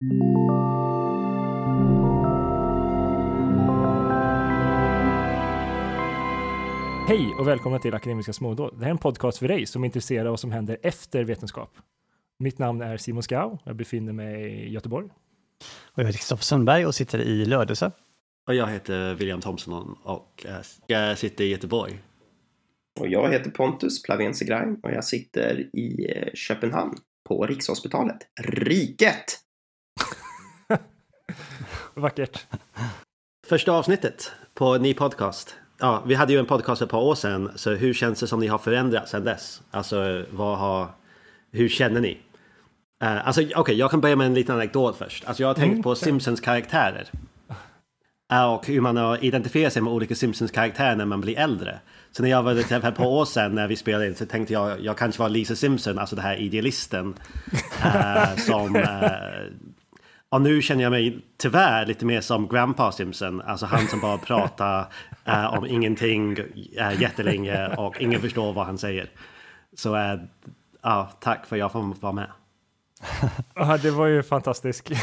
Hej och välkomna till Akademiska smådåd. Det här är en podcast för dig som är intresserad av vad som händer efter vetenskap. Mitt namn är Simon Skau. Jag befinner mig i Göteborg. Och jag heter Kristoffer Sundberg och sitter i Lödöse. Och jag heter William Thomsson och jag sitter i Göteborg. Och jag heter Pontus Plavensegraim och jag sitter i eh, Köpenhamn på Rikshospitalet. Riket! Vackert. Första avsnittet på ny podcast. Ja, vi hade ju en podcast ett par år sedan, så hur känns det som ni har förändrats sedan dess? Alltså, vad har... Hur känner ni? Uh, alltså, okej, okay, jag kan börja med en liten anekdot först. Alltså, jag har tänkt Mm, på. Simpsons karaktärer. Uh, och hur man har identifierat sig med olika Simpsons karaktärer när man blir äldre. Så när jag var för ett par år sedan när vi spelade in så tänkte jag, jag kanske var Lisa Simpson, alltså den här idealisten. eh, som... och nu känner jag mig tyvärr lite mer som Grandpa Simpson, alltså han som bara pratar eh, om ingenting uh, jättelänge och ingen förstår vad han säger. Så eh, ja, tack för att jag får vara med. Ja, det var ju fantastiskt.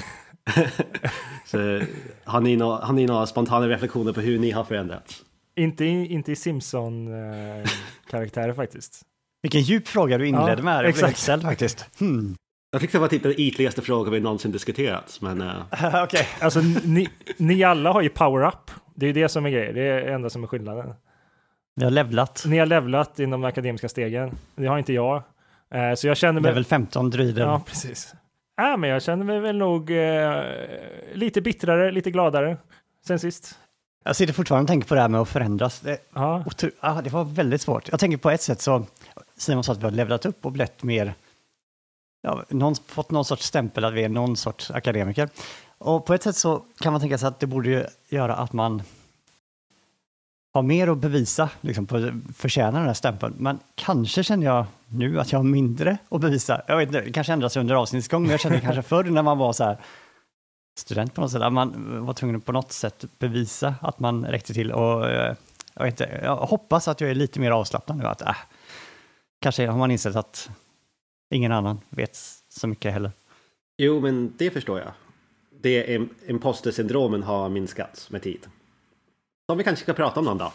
Så, har, ni nå- har ni några spontana reflektioner på hur ni har förändrats? inte, i, inte i Simpson-karaktärer faktiskt. Vilken djup fråga du inledde Ja, med. Jag blev exakt. ställd faktiskt. Hmm. Jag tyckte det var typ den ytligaste frågan vi någonsin diskuterat. Men eh, Okej. Alltså, ni, ni alla har ju power-up. Det är ju det som är grejen. Det är det enda som är skillnaden. Vi har levlat. Ni har levlat inom de akademiska stegen. Det har inte jag. Eh, så jag känner mig... Level 15 druiden. Ja, precis. Äh, men jag känner mig väl nog eh, lite bittrare, lite gladare sen sist. Jag sitter fortfarande och tänker på det här med att förändras. Det, Ja, otro- ah, det var väldigt svårt. Jag tänker på ett sätt så, Simon sa att vi har levlat upp och blivit mer, ja, någon, fått någon sorts stämpel att vi är någon sorts akademiker. Och på ett sätt så kan man tänka sig att det borde ju göra att man har mer att bevisa, liksom, på, förtjänar den här stämpeln. Men kanske känner jag nu att jag har mindre att bevisa. Jag vet inte, det kanske ändras under avsnittets gång, men jag kände kanske förr när man var så här student på något sätt, att man var tvungen att på något sätt bevisa att man räckte till. Och eh, jag, vet inte, jag hoppas att jag är lite mer avslappnad nu, att äh, kanske har man insett att ingen annan vet så mycket heller. jo, men det förstår jag. Det är imposter-syndromen har minskat med tid. Som vi kanske ska prata om någon dag.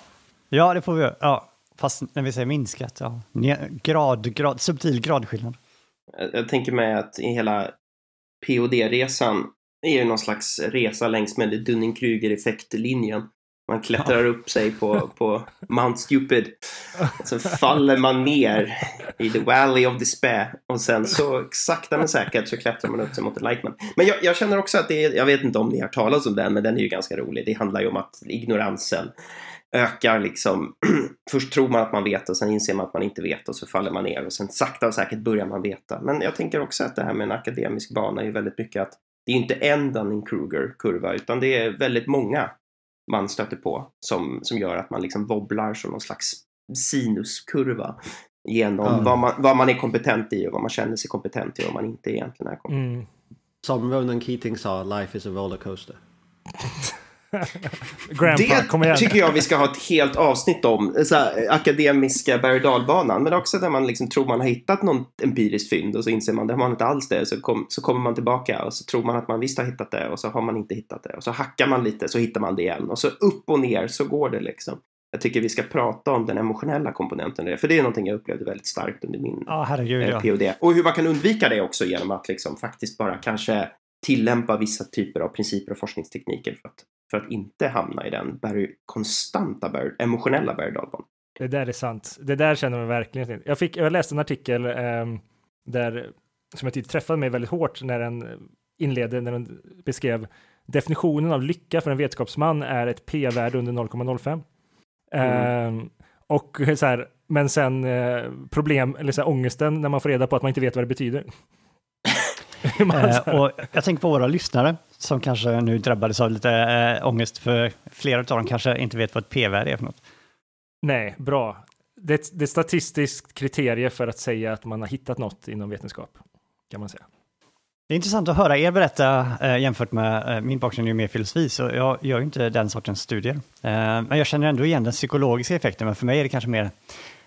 Ja, det får vi göra. Ja, fast när vi säger minskat, ja. Grad, grad, subtil gradskillnad. Jag, jag tänker mig att i hela POD-resan är ju någon slags resa längs med Dunning-Kruger-effektlinjen. Man klättrar upp sig på, på Mount Stupid. Och sen faller man ner i the valley of despair. Och sen så sakta men säkert så klättrar man upp sig mot Enlightenment. Men jag, jag känner också att det är, jag vet inte om ni har talat om den, men den är ju ganska rolig. Det handlar ju om att ignoransen ökar liksom. Först tror man att man vet och sen inser man att man inte vet och så faller man ner och sen sakta och säkert börjar man veta. Men jag tänker också att det här med en akademisk bana är ju väldigt mycket att det är inte en Dunning-Kruger-kurva utan det är väldigt många man stöter på som, som gör att man liksom wobblar som någon slags sinuskurva genom Ja. vad, man, vad man är kompetent i och vad man känner sig kompetent i och vad man inte egentligen är kompetent mm. Som Ronan Keating sa, life is a rollercoaster. Grandpa, kom igen. Det tycker jag vi ska ha ett helt avsnitt om. Så här, akademiska berg dalbanan. Men också där man liksom tror man har hittat någon empiriskt fynd och så inser man att man inte alls det. Så, kom, så kommer man tillbaka och så tror man att man visst har hittat det och så har man inte hittat det. Och så hackar man lite så hittar man det igen. Och så upp och ner så går det liksom. Jag tycker vi ska prata om den emotionella komponenten i det. För det är någonting jag upplevde väldigt starkt under min Ja, herregud eh, ja. POD. Och hur man kan undvika det också genom att liksom faktiskt bara kanske tillämpa vissa typer av principer och forskningstekniker för att, för att inte hamna i den berg, konstanta berg, emotionella berg och. Det där är sant. Det där känner man verkligen till. Jag, fick, jag läste en artikel ehm, där, som jag tyckte träffade mig väldigt hårt när den inledde, när den beskrev definitionen av lycka för en vetenskapsman är ett p-värde under 0,05. Ehm, och så här, men sen eh, problem, eller så här, ångesten när man får reda på att man inte vet vad det betyder. Eh, och jag tänker på våra lyssnare som kanske nu drabbades av lite eh, ångest för flera av dem kanske inte vet vad ett p-värde är för något. Nej, bra. Det, är det är statistiskt kriterie för att säga att man har hittat något inom vetenskap, kan man säga. Det är intressant att höra er berätta eh, jämfört med eh, min bakgrund är ju mer filosofi, så jag gör ju inte den sortens studier. Eh, men jag känner ändå igen den psykologiska effekten, men för mig är det kanske mer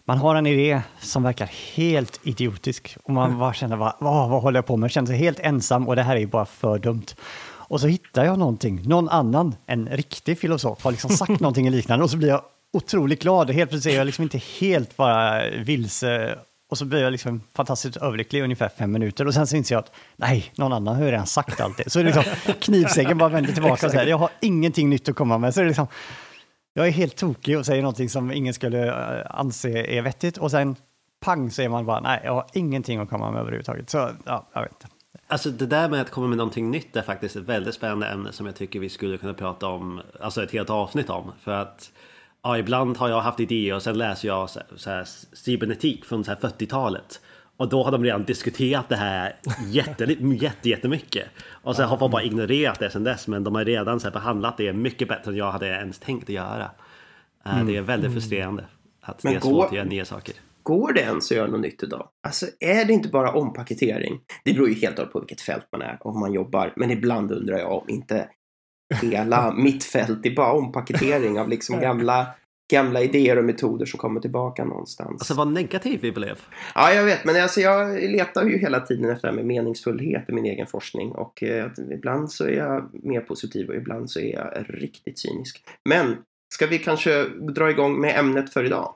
man har en idé som verkar helt idiotisk och man bara känner, vad, vad, vad håller jag på med? Känner sig helt ensam och det här är ju bara för dumt. Och så hittar jag någonting, någon annan, en riktig filosof, har liksom sagt någonting liknande och så blir jag otroligt glad. Helt plötsligt är jag liksom inte helt bara vilse och så blir jag liksom fantastiskt överlycklig i ungefär fem minuter och sen så inser jag att nej, någon annan har ju redan sagt allt det. Så det är liksom knivsäggen bara vänder tillbaka och säger jag har ingenting nytt att komma med. Så det är liksom, jag är helt tokig och säger någonting som ingen skulle eh, anse är vettigt och sen pang så är man bara nej, jag har ingenting att komma med överhuvudtaget. Så ja, jag vet inte. Alltså det där med att komma med någonting nytt är faktiskt ett väldigt spännande ämne som jag tycker vi skulle kunna prata om, alltså ett helt avsnitt om. För att ja, ibland har jag haft idéer och sen läser jag så, så här, cybernetik från 40-talet. Och då har de redan diskuterat det här jätte, jätte, jättemycket. Och sen har folk bara ignorerat det sen dess. Men de har redan så här, behandlat det mycket bättre än jag hade ens tänkt att göra. Mm. Det är väldigt frustrerande att men det är svårt att göra nya saker. Går det ens att göra något nytt idag? Alltså är det inte bara ompaketering? Det beror ju helt på vilket fält man är och hur man jobbar. Men ibland undrar jag om inte hela mitt fält är bara ompaketering av liksom gamla gamla idéer och metoder som kommer tillbaka någonstans. Alltså vad negativ vi blev. Ja, jag vet, men alltså, jag letar ju hela tiden efter det här med meningsfullhet i min egen forskning och eh, ibland så är jag mer positiv och ibland så är jag riktigt cynisk. Men ska vi kanske dra igång med ämnet för idag?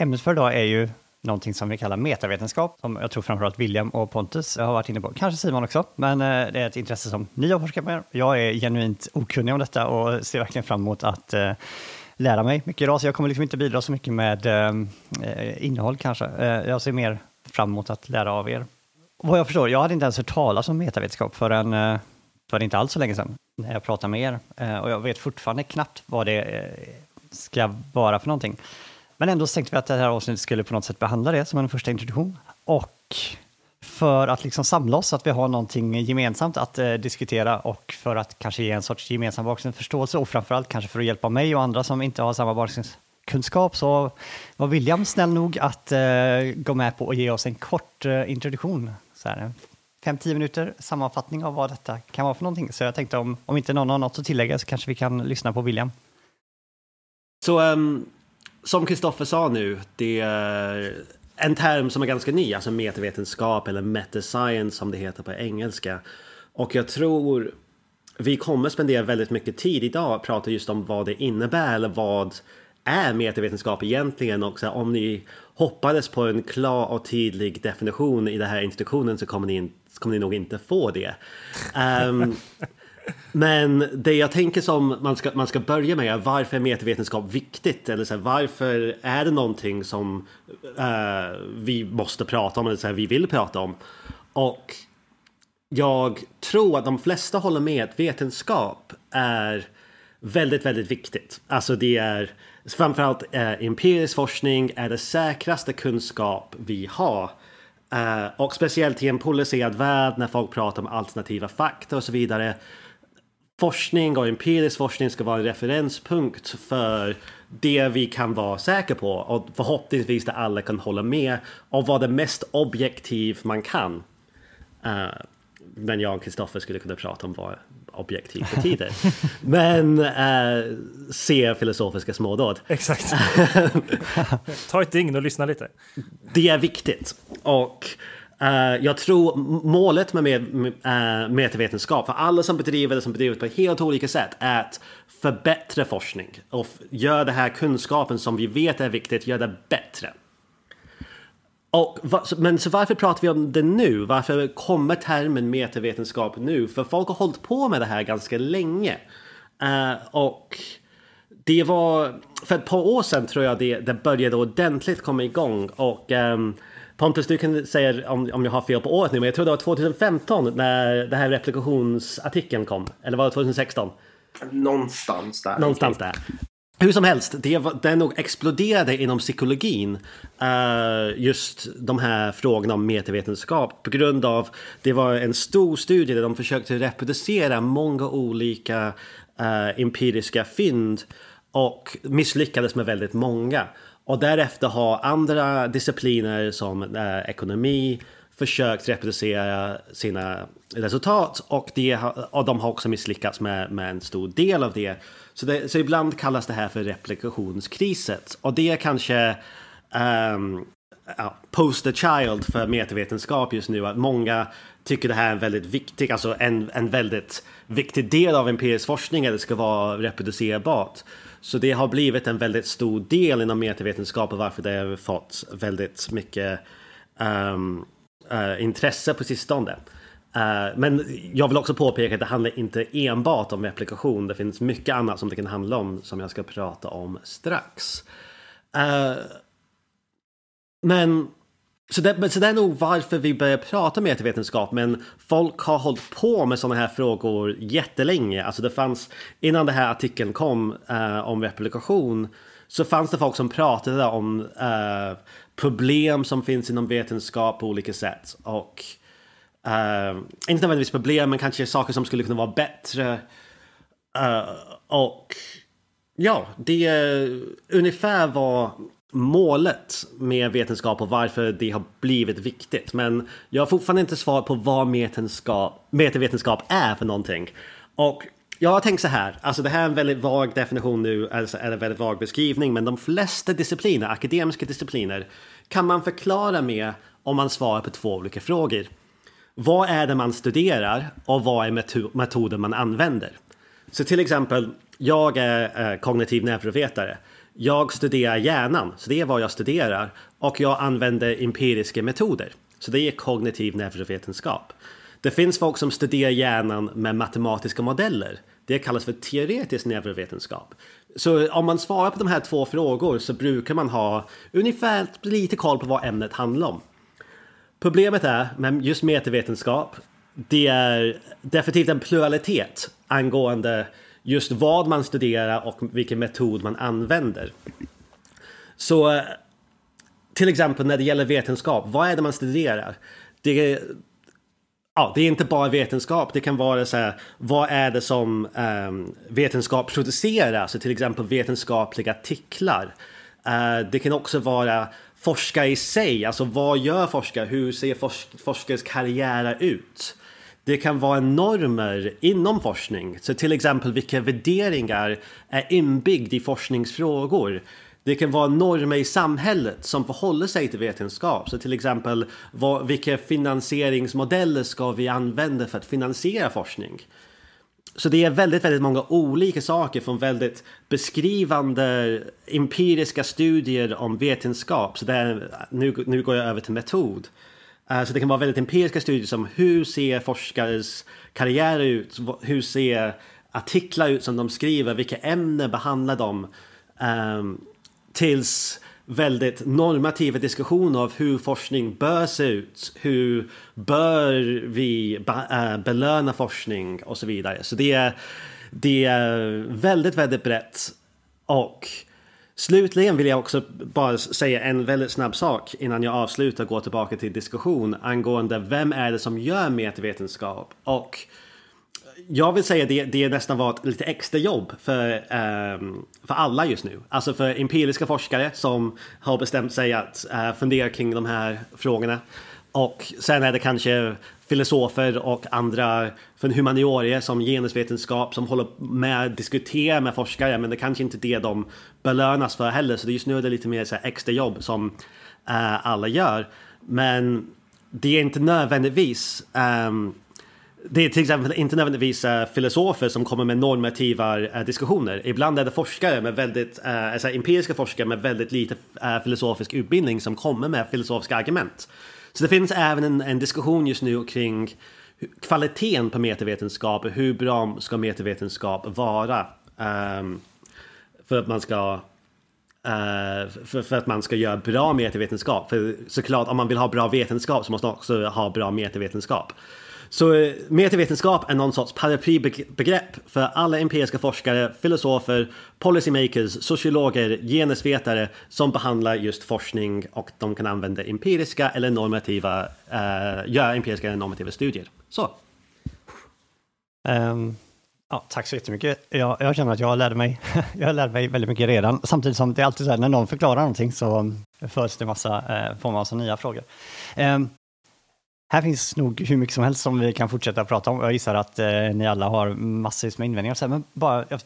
Ämnet för idag är ju någonting som vi kallar metavetenskap, som jag tror framförallt William och Pontus har varit inne på. Kanske Simon också, men eh, det är ett intresse som ni har forskat med. Jag är genuint okunnig om detta och ser verkligen fram emot att eh, lära mig mycket idag, så jag kommer liksom inte bidra så mycket med eh, innehåll kanske. Jag ser mer fram emot att lära av er. Vad jag förstår, jag hade inte ens hört talas om metavetenskap förrän för inte alls så länge sedan när jag pratade med er. och jag vet fortfarande knappt vad det ska vara för någonting. Men ändå tänkte vi att det här avsnittet skulle på något sätt behandla det som en första introduktion. Och för att liksom samla oss, så att vi har någonting gemensamt att eh, diskutera och för att kanske ge en sorts gemensam bakgrundsförståelse och framförallt kanske för att hjälpa mig och andra som inte har samma bakgrundskunskap så var William snäll nog att eh, gå med på att ge oss en kort eh, introduktion. Så här, 5-10 minuter sammanfattning av vad detta kan vara för någonting. Så jag tänkte om, om inte någon har något att tillägga så kanske vi kan lyssna på William. Så um, som Kristoffer sa nu, det är en term som är ganska ny, alltså metavetenskap eller meta science som det heter på engelska. Och jag tror vi kommer spendera väldigt mycket tid idag att prata just om vad det innebär eller vad är metavetenskap egentligen och om ni hoppades på en klar och tydlig definition i den här institutionen så kommer ni, kommer ni nog inte få det. Um, Men det jag tänker som man ska, man ska börja med är varför är metavetenskap viktigt? Eller så här, varför är det någonting som uh, vi måste prata om eller så här, vi vill prata om? Och jag tror att de flesta håller med att vetenskap är väldigt, väldigt viktigt. Alltså det är framförallt eh, empirisk forskning är det säkraste kunskap vi har. Uh, och speciellt i en polariserad värld när folk pratar om alternativa fakta och så vidare forskning och empirisk forskning ska vara en referenspunkt för det vi kan vara säkra på och förhoppningsvis där alla kan hålla med och vara det mest objektiv man kan. Uh, men jag och Kristoffer skulle kunna prata om vad objektiv betyder. men uh, se filosofiska smådåd. Exakt. Ta ett dygn och lyssna lite. Det är viktigt. Och Eh, jag tror målet med, med, med uh, metavetenskap för alla som bedriver det som bedriver det på helt olika sätt är att förbättra forskning och göra den här kunskapen som vi vet är viktigt, göra det bättre. Och, men så varför pratar vi om det nu? Varför kommer termen metavetenskap nu? För folk har hållit på med det här ganska länge. Uh, och det var för ett par år sedan tror jag det, det började ordentligt komma igång. Och um, Pontus, du kan säga om, om jag har fel på året nu, men jag tror det var 2015 när den här replikationsartikeln kom. Eller var det 2016? Någonstans där. Någonstans där. Hur som helst, det, det nog exploderade inom psykologin. Uh, just de här frågorna om metavetenskap på grund av det var en stor studie där de försökte reproducera många olika uh, empiriska fynd och misslyckades med väldigt många. Och därefter har andra discipliner som eh, ekonomi, försökt reproducera sina resultat och, det, och de har också misslyckats med, med en stor del av det. Så, det. så ibland kallas det här för replikationskriset och det är kanske um, ja, poster child för metavetenskap just nu. Att många tycker det här är en väldigt viktig, alltså en, en väldigt viktig del av empirisk forskning, att det ska vara reproducerbart. Så det har blivit en väldigt stor del inom metavetenskap och varför det har fått väldigt mycket um, uh, intresse på sistone. Uh, men jag vill också påpeka att det handlar inte enbart om replikation. Det finns mycket annat som det kan handla om som jag ska prata om strax. Uh, men så det, så det är nog varför vi börjar prata om metavetenskap. Men folk har hållit på med sådana här frågor jättelänge. Alltså det fanns, innan den här artikeln kom eh, om replikation så fanns det folk som pratade om eh, problem som finns inom vetenskap på olika sätt. Och eh, inte nödvändigtvis problem, men kanske saker som skulle kunna vara bättre. Eh, och ja, det är ungefär vad målet med vetenskap och varför det har blivit viktigt. Men jag har fortfarande inte svar på vad vetenskap, metavetenskap är för någonting. Och jag har tänkt så här, alltså det här är en väldigt vag definition nu, alltså en väldigt vag beskrivning, men de flesta discipliner, akademiska discipliner, kan man förklara med om man svarar på två olika frågor. Vad är det man studerar och vad är metoden man använder? Så till exempel, jag är eh, kognitiv neurovetare. Jag studerar hjärnan, så det är vad jag studerar. Och jag använder empiriska metoder. Så det är kognitiv neurovetenskap. Det finns folk som studerar hjärnan med matematiska modeller. Det kallas för teoretisk neurovetenskap. Så om man svarar på de här två frågor så brukar man ha ungefär lite koll på vad ämnet handlar om. Problemet är med just metavetenskap, det är definitivt en pluralitet angående just vad man studerar och vilken metod man använder. Så eh, till exempel när det gäller vetenskap, vad är det man studerar? Det är, ja, det är inte bara vetenskap, det kan vara så här, vad är det som um, vetenskap producerar? Så till exempel vetenskapliga artiklar. Uh, det kan också vara forskare i sig, alltså vad gör forskare? Hur ser forsk forskares karriärer ut? Det kan vara normer inom forskning, så till exempel vilka värderingar är inbyggd i forskningsfrågor. Det kan vara normer i samhället som förhåller sig till vetenskap. Så till exempel vad, vilka finansieringsmodeller ska vi använda för att finansiera forskning? Så det är väldigt, väldigt många olika saker från väldigt beskrivande empiriska studier om vetenskap. Så det är, nu, nu går jag över till metod. Eh, så det kan vara väldigt empiriska studier som hur ser forskares karriärer ut? Hur ser artiklar ut som de skriver? Vilka ämnen behandlar de? Ehm, tills väldigt normativa diskussioner av hur forskning bör se ut. Hur bör vi eh, belöna forskning och så vidare. Så det är, det är väldigt, väldigt brett. Och slutligen vill jag också bara säga en väldigt snabb sak innan jag avslutar och går tillbaka till diskussion angående vem är det som gör metavetenskap. Och jag vill säga det, det nästan var ett lite extra jobb för, um, för alla just nu. Alltså för empiriska forskare som har bestämt sig att uh, fundera kring de här frågorna. Och sen är det kanske filosofer och andra från humaniorier som genusvetenskap som håller med att diskutera med forskare men det kanske inte är det de belönas för heller. Så just nu är det lite mer så här extra jobb som uh, alla gör. Men det är inte nödvändigtvis um, det är till exempel inte nödvändigtvis uh, filosofer som kommer med normativa uh, eh, diskussioner. Ibland är det forskare med väldigt, uh, alltså empiriska forskare med väldigt lite filosofisk utbildning som kommer med filosofiska argument. Så det finns även en, en diskussion just nu kring kvaliteten på metavetenskap. Hur bra ska metavetenskap vara? Um, för att man ska eh, för, för, att man ska göra bra metavetenskap. För såklart, om man vill ha bra vetenskap så måste man också ha bra metavetenskap. Så eh, metavetenskap är någon sorts paraplybegrepp för alla empiriska forskare, filosofer, policymakers, sociologer, genusvetare som behandlar just forskning och de kan använda empiriska eller normativa, uh, göra empiriska eller normativa studier. Så. Um, ja, tack så jättemycket. Jag, jag känner att jag lärde mig, jag lärde mig väldigt mycket redan. Samtidigt som det är alltid så här när någon förklarar någonting så föds det massa, eh, får man massa nya frågor. Um, här finns nog hur mycket som helst som vi kan fortsätta prata om. Jag gissar att eh, ni alla har massvis med invändningar. Så här, men bara, jag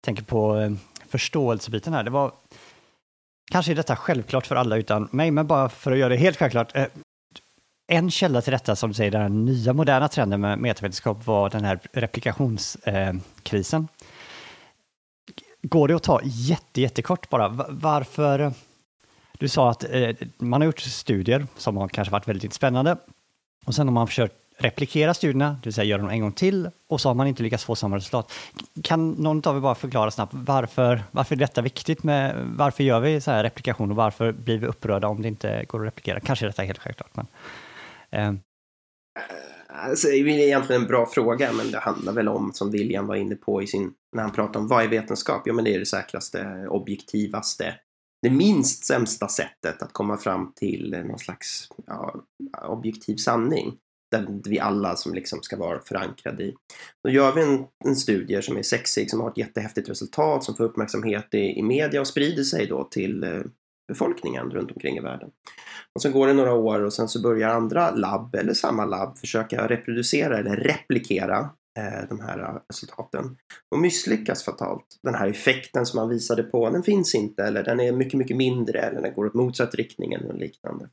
tänker på eh, förståelsebiten här. Det var kanske är detta självklart för alla utan mig, men bara för att göra det helt självklart. Eh, en källa till detta, som du säger, den nya moderna trenden med metavetenskap var den här replikationskrisen. Eh, Går det att ta jätte, jättekort bara? Varför? Eh, du sa att eh, man har gjort studier som har kanske varit väldigt spännande och sen har man försökt replikera studierna, det vill säga göra dem en gång till och så har man inte lyckats få samma resultat. Kan någon av er bara förklara snabbt varför, varför är detta viktigt med, varför gör vi så här replikation och varför blir vi upprörda om det inte går att replikera? Kanske detta är helt självklart, men eh, Alltså, det är egentligen en bra fråga, men det handlar väl om, som William var inne på i sin, när han pratade om vad är vetenskap? Ja, men det är det säkraste, objektivaste, det minst sämsta sättet att komma fram till någon slags ja, objektiv sanning. Där vi alla som liksom ska vara förankrade i. Då gör vi en, en studie som är sexig, som har ett jättehäftigt resultat, som får uppmärksamhet i, i media och sprider sig då till eh, befolkningen runt omkring i världen. Och sen går det några år och sen så börjar andra labb eller samma labb försöka reproducera eller replikera Eh, de här eh, resultaten och misslyckas fatalt. Den här effekten som man visade på, den finns inte eller den är mycket, mycket mindre eller den går åt motsatt riktning eller liknande.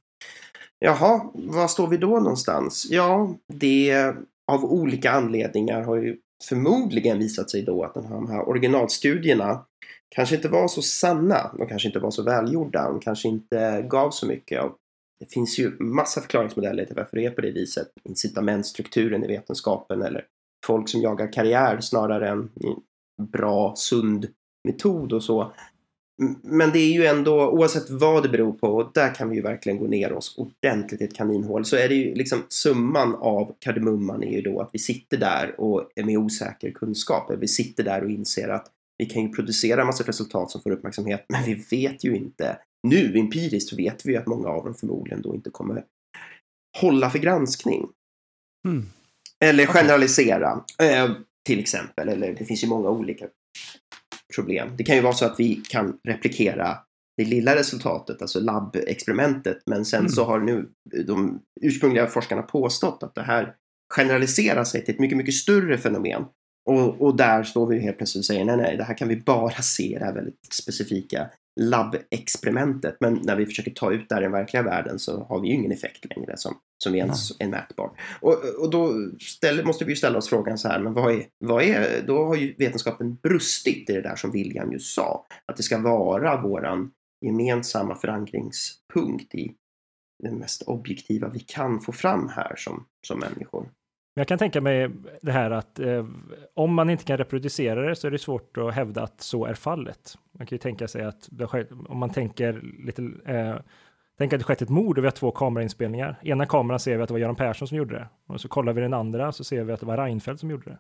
Jaha, var står vi då någonstans? Ja, det av olika anledningar har ju förmodligen visat sig då att de här, de här originalstudierna kanske inte var så sanna. De kanske inte var så välgjorda. De kanske inte gav så mycket. av det finns ju massa förklaringsmodeller till varför det är på det viset. Incitamentstrukturen i vetenskapen eller folk som jagar karriär snarare än bra, sund metod och så. Men det är ju ändå, oavsett vad det beror på, och där kan vi ju verkligen gå ner oss ordentligt i ett kaninhål, så är det ju liksom summan av kardemumman är ju då att vi sitter där och är med osäker kunskap. Vi sitter där och inser att vi kan ju producera en massa resultat som får uppmärksamhet, men vi vet ju inte. Nu empiriskt vet vi ju att många av dem förmodligen då inte kommer hålla för granskning. Mm. Eller generalisera, eh, till exempel. Eller det finns ju många olika problem. Det kan ju vara så att vi kan replikera det lilla resultatet, alltså labbexperimentet, men sen Mm. så har nu de ursprungliga forskarna påstått att det här generaliserar sig till ett mycket, mycket större fenomen. Och, och där står vi helt plötsligt och säger nej, nej, det här kan vi bara se i det här väldigt specifika labbexperimentet. Men när vi försöker ta ut det här i den verkliga världen så har vi ju ingen effekt längre som, som ens är mätbar. Och, och då ställer, måste vi ju ställa oss frågan så här, men vad är, vad är, då har ju vetenskapen brustit i det där som William just sa. Att det ska vara våran gemensamma förankringspunkt i det mest objektiva vi kan få fram här som, som människor. Men jag kan tänka mig det här att eh, om man inte kan reproducera det så är det svårt att hävda att så är fallet. Man kan ju tänka sig att det skett, om man tänker lite, eh, tänk att det skett ett mord och vi har två kamerainspelningar. Ena kameran ser vi att det var Göran Persson som gjorde det och så kollar vi den andra så ser vi att det var Reinfeldt som gjorde det.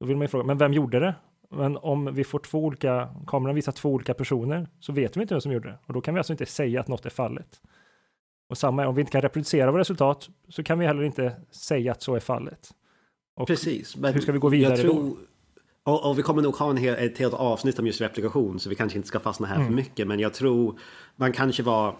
Då vill man ju fråga, men vem gjorde det? Men om vi får två olika, kameran visar två olika personer så vet vi inte vem som gjorde det och då kan vi alltså inte säga att något är fallet. Och samma, om vi inte kan reproducera våra resultat så kan vi heller inte säga att så är fallet. Och Precis. Men hur ska vi gå vidare jag då? tror, Och, och vi kommer nog ha en hel, ett helt avsnitt om just replikation så vi kanske inte ska fastna här Mm. för mycket. Men jag tror man kanske var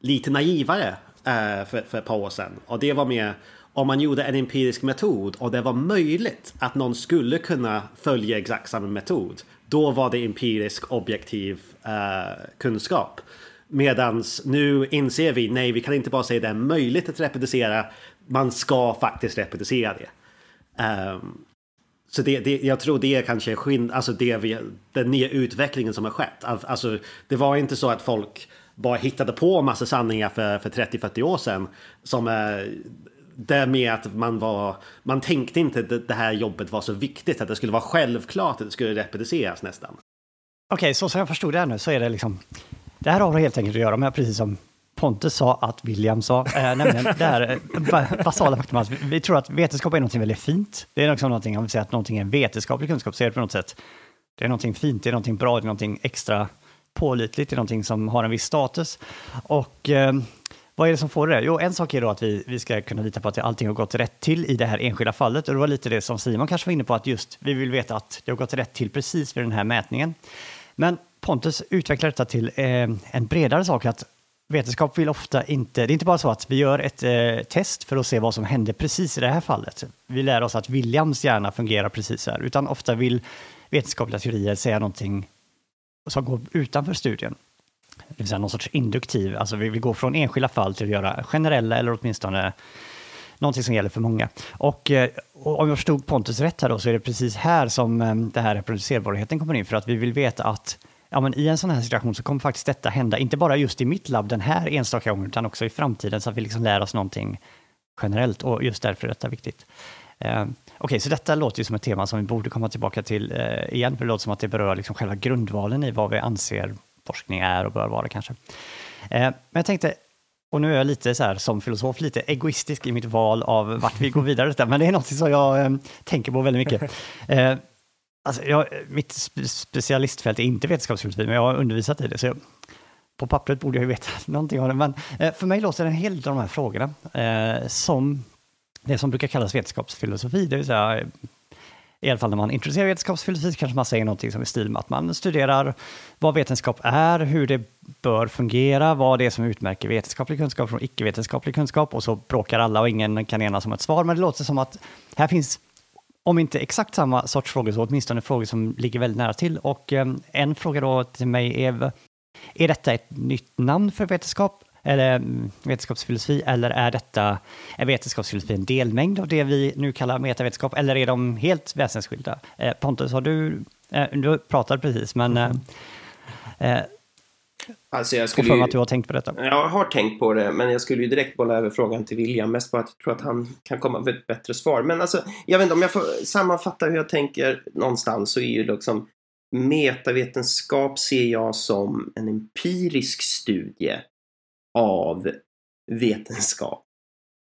lite naivare eh, för, för ett par år sedan. Och det var med om man gjorde en empirisk metod och det var möjligt att någon skulle kunna följa exakt samma metod. Då var det empirisk objektiv eh, kunskap. Medans nu inser vi, nej vi kan inte bara säga det är möjligt att reproducera, man ska faktiskt reproducera det. Um, så det, det, jag tror det är kanske skill- alltså det vi, den nya utvecklingen som har skett. Alltså, det var inte så att folk bara hittade på massa sanningar för, för 30-40 år sedan. Som är det med att man var, man tänkte inte att det här jobbet var så viktigt att det skulle vara självklart att det skulle reproduceras nästan. Okej, så som jag förstod det här nu så är det liksom, det här har helt enkelt att göra med, precis som Pontus sa att William sa, eh, nämligen det här eh, basala faktum att vi, vi tror att vetenskap är någonting väldigt fint. Det är liksom någonting, om vi säger att någonting är en vetenskaplig kunskap så är det på något sätt, det är någonting fint, det är någonting bra, det är någonting extra pålitligt, det är någonting som har en viss status. Och eh, vad är det som får det? Jo, en sak är då att vi, vi ska kunna lita på att allting har gått rätt till i det här enskilda fallet. Och det var lite det som Simon kanske var inne på, att just vi vill veta att det har gått rätt till precis vid den här mätningen. Men Pontus utvecklar detta till eh, en bredare sak, att vetenskap vill ofta inte, det är inte bara så att vi gör ett eh, test för att se vad som hände precis i det här fallet. Vi lär oss att Williams hjärna fungerar precis här, utan ofta vill vetenskapliga teorier säga någonting som går utanför studien. Det vill säga någon sorts induktiv, alltså vi vill gå från enskilda fall till att göra generella eller åtminstone någonting som gäller för många. Och, eh, och om jag förstod Pontus rätt här då, så är det precis här som eh, den det här reproducerbarheten kommer in, för att vi vill veta att ja, men i en sån här situation så kommer faktiskt detta hända, inte bara just i mitt labb den här enstaka gången, utan också i framtiden, så att vi liksom lär oss någonting generellt och just därför är detta viktigt. Eh, Okej, okay, så detta låter ju som ett tema som vi borde komma tillbaka till eh, igen, för det låter som att det berör liksom själva grundvalen i vad vi anser forskning är och bör vara kanske. Eh, men jag tänkte, och nu är jag lite så här som filosof, lite egoistisk i mitt val av vart vi går vidare, men det är något som jag eh, tänker på väldigt mycket. Alltså jag, mitt specialistfält är inte vetenskapsfilosofi, men jag har undervisat i det. Så jag, på pappret borde jag ju veta någonting om det. Men eh, för mig låter en hel del av de här frågorna eh, som det som brukar kallas vetenskapsfilosofi. Det vill säga, i alla fall när man introducerar vetenskapsfilosofi kanske man säger någonting som är stil med att man studerar vad vetenskap är, hur det bör fungera, vad det är som utmärker vetenskaplig kunskap från icke-vetenskaplig kunskap och så bråkar alla och ingen kan enas om ett svar. Men det låter som att här finns om inte exakt samma sorts frågor så åtminstone frågor som ligger väldigt nära till. Och eh, en fråga då till mig är, är detta ett nytt namn för vetenskap? Eller mm, vetenskapsfilosofi, eller är detta är vetenskapsfilosofi en delmängd av det vi nu kallar metavetenskap, eller är de helt väsensskilda? Eh, Pontus, har du, eh, du pratade precis, men mm. Alltså jag skulle ju, att du har tänkt på detta. Jag har tänkt på det, men jag skulle ju direkt bolla över frågan till William. Mest bara att jag tror att han kan komma med ett bättre svar. Men alltså, jag vet inte, om jag får sammanfatta hur jag tänker någonstans så är ju liksom metavetenskap ser jag som en empirisk studie av vetenskap.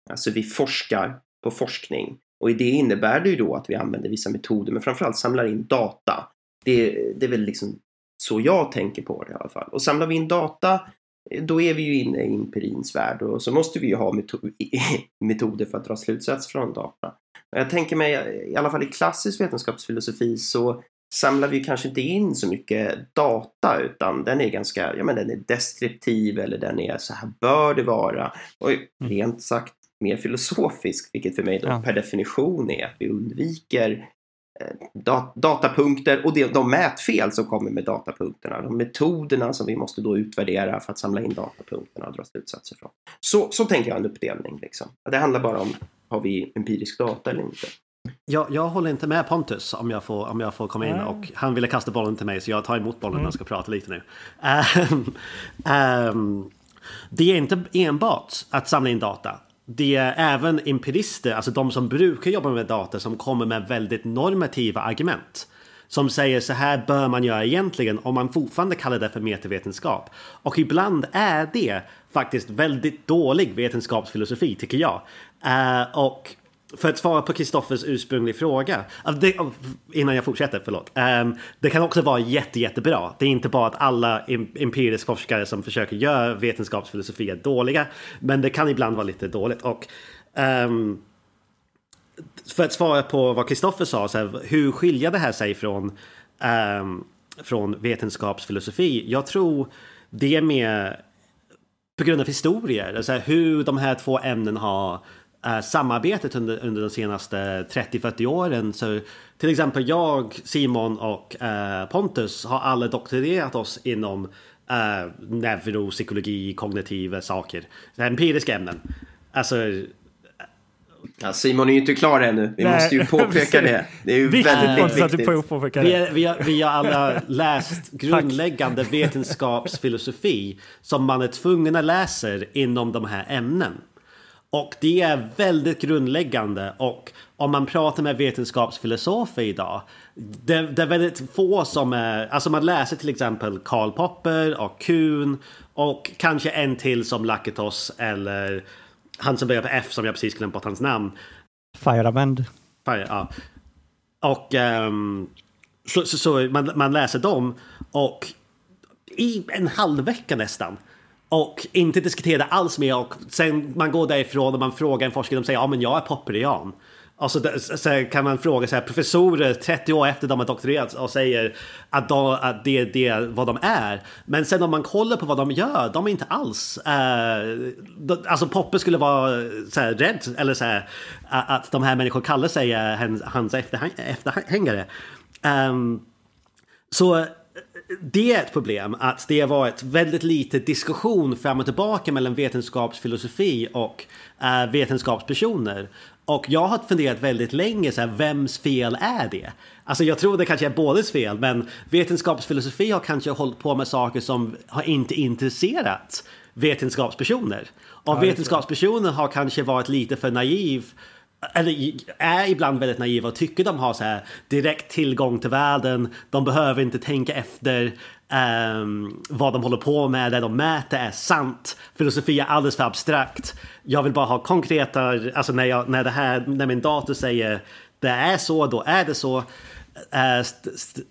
Alltså vi forskar på forskning och i det innebär det ju då att vi använder vissa metoder men framförallt samlar in data. Det, det är väl liksom så jag tänker på det i alla fall. Och samlar vi in data då är vi ju inne i empirins värld och så måste vi ju ha metoder för att dra slutsats från data. Jag tänker mig, i alla fall i klassisk vetenskapsfilosofi så samlar vi kanske inte in så mycket data utan den är ganska, ja men den är deskriptiv eller den är så här bör det vara. Och mm. rent sagt mer filosofisk, vilket för mig då ja. per definition är att vi undviker Eh, datapunkter och de mätfel som kommer med datapunkterna. De metoderna som vi måste då utvärdera för att samla in datapunkterna och dra slutsatser från. Så, så tänker jag en uppdelning. Liksom. Det handlar bara om har vi empirisk data eller inte. Jag, jag håller inte med Pontus om jag får, om jag får komma in och han ville kasta bollen till mig så jag tar emot bollen mm. och ska prata lite nu. Um, um, det är inte enbart att samla in data det är även empirister, alltså de som brukar jobba med data, som kommer med väldigt normativa argument. Som säger så här bör man göra egentligen om man fortfarande kallar det för metavetenskap. Och ibland är det faktiskt väldigt dålig vetenskapsfilosofi tycker jag. Uh, och för att svara på Kristoffers ursprungliga fråga, alltså det, oh, innan jag fortsätter, förlåt. Um, det kan också vara jätte, jättebra. Det är inte bara att alla empiriska forskare som försöker göra vetenskapsfilosofi är dåliga, men det kan ibland vara lite dåligt. Och um, för att svara på vad Kristoffer sa, så här, hur skiljer det här sig från, um, från vetenskapsfilosofi? Jag tror det är mer på grund av historier, alltså hur de här två ämnen har samarbetet under, under de senaste 30-40 åren. Så till exempel jag, Simon och uh, Pontus har alla doktorerat oss inom uh, neuropsykologi, kognitiva saker. Empiriska ämnen. Alltså Ja, Simon är ju inte klar ännu. Vi Nej, måste ju påpeka det. Det är ju viktigt, väldigt viktigt. Vi, vi, har, vi har alla läst grundläggande vetenskapsfilosofi som man är tvungen att läsa inom de här ämnen. Och det är väldigt grundläggande och om man pratar med vetenskapsfilosofer idag det, det, är väldigt få som är, alltså man läser till exempel Karl Popper och Kuhn och kanske en till som Lakatos eller han som börjar på F som jag precis glömt bort hans namn. Firemend. Fire, ja. Och um, så, så, så man, man läser dem och i en halv vecka nästan och inte diskuterade alls med och sen man går därifrån och man frågar en forskare de säger ja men jag är popperian. Och så, så kan man fråga så här, professorer 30 år efter de har doktorerat och säger att, de, att det, det är vad de är. Men sen om man kollar på vad de gör, de är inte alls... Eh, de, alltså Poppe skulle vara eh, så här, rädd, eller så här, att de här människorna kallar sig eh, hans efterhängare. Um, så det är ett problem att det har varit väldigt lite diskussion fram och tillbaka mellan vetenskapsfilosofi och uh, vetenskapspersoner. Och jag har funderat väldigt länge, så här, vems fel är det? Alltså jag tror det kanske är bådas fel, men vetenskapsfilosofi har kanske hållit på med saker som har inte intresserat vetenskapspersoner. Och ja, vetenskapspersoner har kanske varit lite för naiv eller är ibland väldigt naiva och tycker de har så här direkt tillgång till världen. De behöver inte tänka efter um, vad de håller på med. Det de mäter är sant. Filosofi är alldeles för abstrakt. Jag vill bara ha konkreta, alltså när, jag, när, det här, när min dator säger det är så, då är det så. Uh,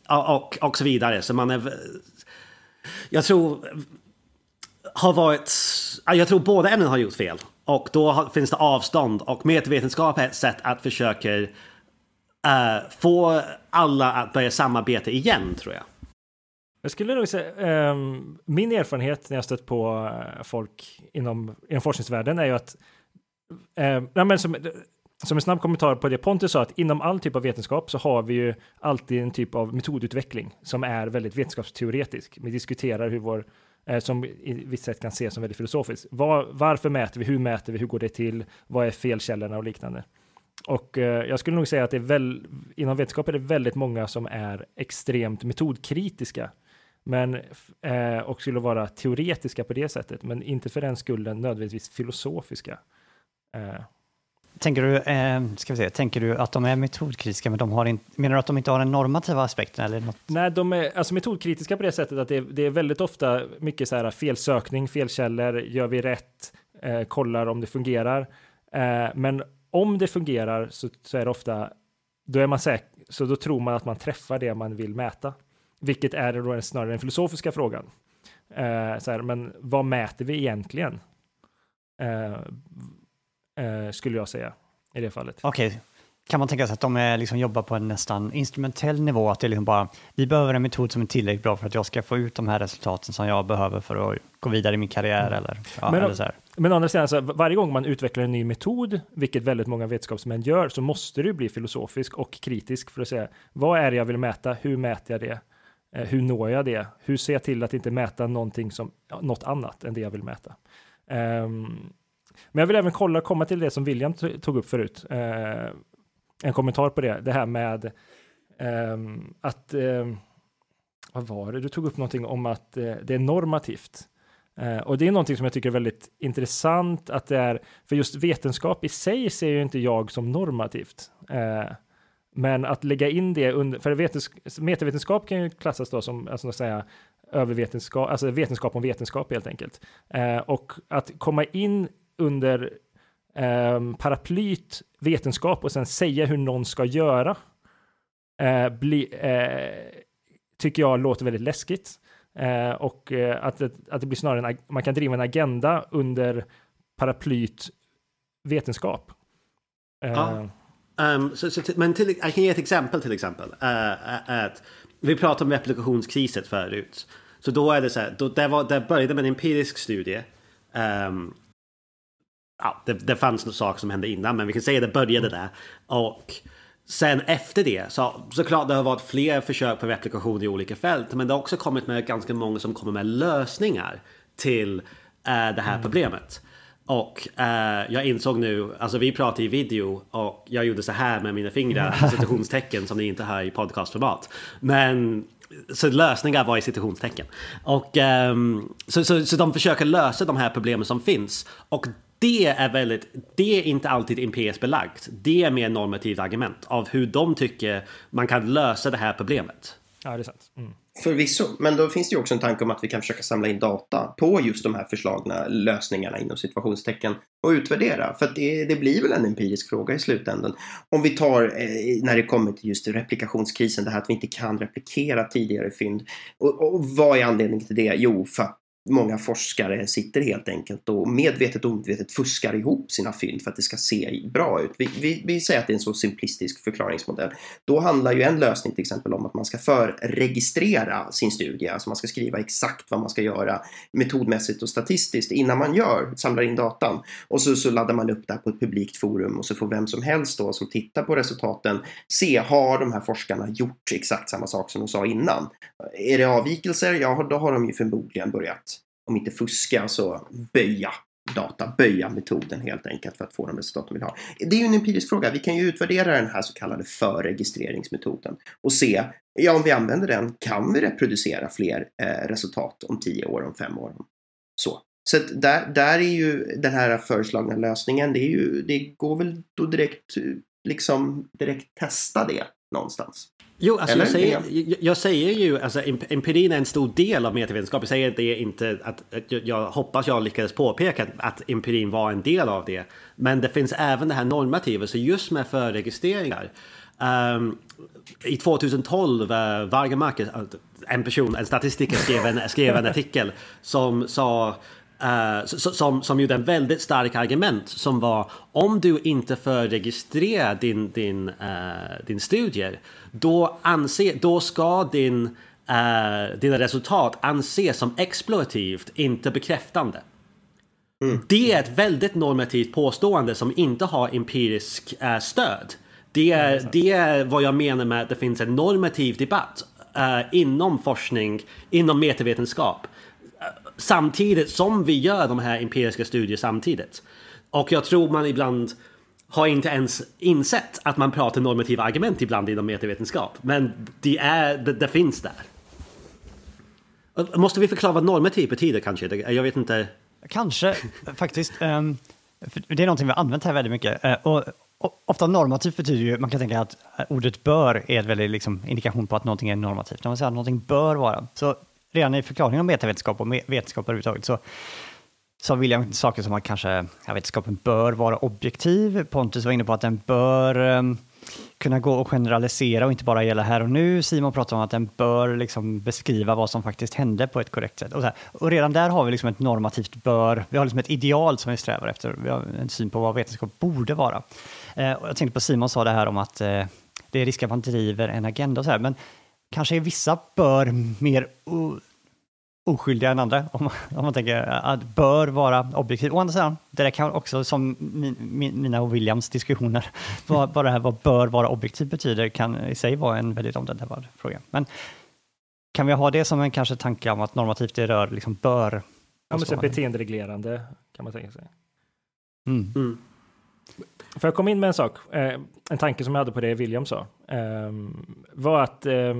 och, och så vidare. Så man är... Jag tror har varit... Jag tror båda ämnen har gjort fel. Och då finns det avstånd och metavetenskap är ett sätt att försöka uh, få alla att börja samarbeta igen tror jag. Jag skulle nog säga, um, min erfarenhet när jag stött på eh, folk inom, inom forskningsvärlden är ju att, ehm, um, nej, men som, som en snabb kommentar på det Pontus sa, att inom all typ av vetenskap så har vi ju alltid en typ av metodutveckling som är väldigt vetenskapsteoretisk. Vi diskuterar hur vår Eh, som i vissa sätt kan ses som väldigt filosofiskt. Var, varför mäter vi? Hur mäter vi? Hur går det till? Vad är felkällorna och liknande? Och eh, jag skulle nog säga att det är väl, inom vetenskap är det väldigt många som är extremt metodkritiska. Men, eh, och skulle vara teoretiska på det sättet, men inte för den skullen nödvändigtvis filosofiska. Eh, Tänker du, eh, ska vi se, tänker du att de är metodkritiska, men de har in, menar du att de inte har den normativa aspekten? Eller något? Nej, de är alltså metodkritiska på det sättet att det, det är väldigt ofta mycket så här felsökning, felkällor, gör vi rätt, eh, kollar om det fungerar. Eh, men om det fungerar så, så, är det ofta, då är man säker, så då tror man att man träffar det man vill mäta. Vilket är då snarare den filosofiska frågan. Eh, så här, men vad mäter vi egentligen? Eh, Eh, skulle jag säga i det fallet. Okej, okay. kan man tänka sig att de är, liksom, jobbar på en nästan instrumentell nivå? Att det är liksom bara, vi behöver en metod som är tillräckligt bra för att jag ska få ut de här resultaten som jag behöver för att gå vidare i min karriär mm. eller, ja, men, eller så här. Men andra sidan, alltså, varje gång man utvecklar en ny metod, vilket väldigt många vetenskapsmän gör, så måste du bli filosofisk och kritisk för att säga vad är det jag vill mäta? Hur mäter jag det? Eh, hur når jag det? Hur ser jag till att inte mäta någonting som något annat än det jag vill mäta? Um, men jag vill även kolla, komma till det som William tog upp förut. Eh, en kommentar på det, det här med eh, att, eh, vad var det, du tog upp någonting om att eh, det är normativt. Eh, och det är någonting som jag tycker är väldigt intressant att det är, för just vetenskap i sig ser ju inte jag som normativt. Eh, men att lägga in det under, för vetens, metavetenskap kan ju klassas då som, alltså säga, övervetenskap, alltså vetenskap om vetenskap helt enkelt. Eh, och att komma in under eh, paraplyt vetenskap och sen säga hur någon ska göra eh, bli, eh, tycker jag låter väldigt läskigt. Eh, och eh, att, det, att det blir snarare en, man kan driva en agenda under paraplyt vetenskap. Eh. Um, ehm, so, så, men till, jag kan ge ett exempel till exempel. Uh, att vi pratade om replikationskriset förut. Så då är det så här, då, det, var, det började med en empirisk studie. Um, ja, det, det fanns något saker som hände innan, men vi kan säga att det började där. Och sen efter det så såklart det har varit fler försök på replikation i olika fält, men det har också kommit med ganska många som kommer med lösningar till äh, det här mm. problemet. Och äh, jag insåg nu, alltså vi pratar i video och jag gjorde så här med mina fingrar, citationstecken som ni inte hör i podcastformat. Men så lösningar var i citationstecken. Och um, så, så, så de försöker lösa de här problemen som finns. Och det är väldigt, det är inte alltid empiriskt belagt. Det är mer normativt argument av hur de tycker man kan lösa det här problemet. Ja, det är sant. Mm. Förvisso, men då finns det ju också en tanke om att vi kan försöka samla in data på just de här förslagna lösningarna inom situationstecken och utvärdera. För att det, det blir väl en empirisk fråga i slutändan. Om vi tar eh, när det kommer till just replikationskrisen, det här att vi inte kan replikera tidigare fynd. Och, och vad är anledningen till det? Jo, för att många forskare sitter helt enkelt och medvetet och omedvetet fuskar ihop sina fynd för att det ska se bra ut. Vi, vi, vi säger att det är en så simplistisk förklaringsmodell. Då handlar ju en lösning till exempel om att man ska förregistrera sin studie, alltså man ska skriva exakt vad man ska göra metodmässigt och statistiskt innan man gör, samlar in datan. Och så, så laddar man upp det här på ett publikt forum och så får vem som helst då som tittar på resultaten se, har de här forskarna gjort exakt samma sak som de sa innan? Är det avvikelser? Ja, då har de ju förmodligen börjat, om inte fuska, så böja data, böja metoden helt enkelt för att få de resultat de vill ha. Det är ju en empirisk fråga. Vi kan ju utvärdera den här så kallade förregistreringsmetoden och se, ja om vi använder den, kan vi reproducera fler eh, resultat om 10 år, om 5 år? Så. Så där, där är ju den här föreslagna lösningen, det, är ju, det går väl då direkt, liksom direkt testa det någonstans. Jo, alltså jag, säger, jag, jag, säger ju, alltså empirin är en stor del av metavetenskap. Jag säger det inte att, att jag, hoppas jag lyckades påpeka att empirin var en del av det. Men det finns även det här normativa, så just med förregistreringar. Um, I 2012, uh, Varga Marcus, en person, en statistiker skrev en, skrev en artikel som sa Uh, som, som gjorde en väldigt stark argument som var om du inte får registrera din, din, uh, din studier då, anse, då ska din, uh, dina resultat anses som explorativt, inte bekräftande. Mm. Det är ett väldigt normativt påstående som inte har empirisk uh, stöd. Det är, mm. det är vad jag menar med att det finns en normativ debatt uh, inom forskning, inom metavetenskap samtidigt som vi gör de här empiriska studier samtidigt. Och jag tror man ibland har inte ens insett att man pratar normativa argument ibland inom metavetenskap. Men det, är, det, det finns där. Måste vi förklara vad normativ betyder kanske? Jag vet inte. Kanske, faktiskt. Ehm, det är någonting vi har använt här väldigt mycket. Eh, och, ofta normativt betyder ju, man kan tänka att eh, ordet bör är en väldigt liksom, indikation på att någonting är normativt. När man säger att någonting bör vara. Så redan i förklaringen om metavetenskap och vetenskap överhuvudtaget så sa William saker som att kanske ja, vetenskapen bör vara objektiv. Pontus var inne på att den bör um, kunna gå och generalisera och inte bara gälla här och nu. Simon pratade om att den bör liksom beskriva vad som faktiskt hände på ett korrekt sätt. Och, och redan där har vi liksom ett normativt bör. Vi har liksom ett ideal som vi strävar efter. Vi har en syn på vad vetenskap borde vara. Eh, och jag tänkte på Simon sa det här om att eh, det är risk att man driver en agenda och så här, men kanske är vissa bör mer oskyldiga än andra, om, om man tänker att bör vara objektiv. Å andra sidan, det där kan också, som min, min, mina och Williams diskussioner, vad, vad det här vad bör vara objektiv betyder kan i sig vara en väldigt omdebatterad fråga. Men kan vi ha det som en kanske tanke om att normativt det rör liksom bör? Ja, men så beteendereglerande kan man tänka sig. Mm. Mm. För jag kom in med en sak, eh, en tanke som jag hade på det William sa, eh, var att eh,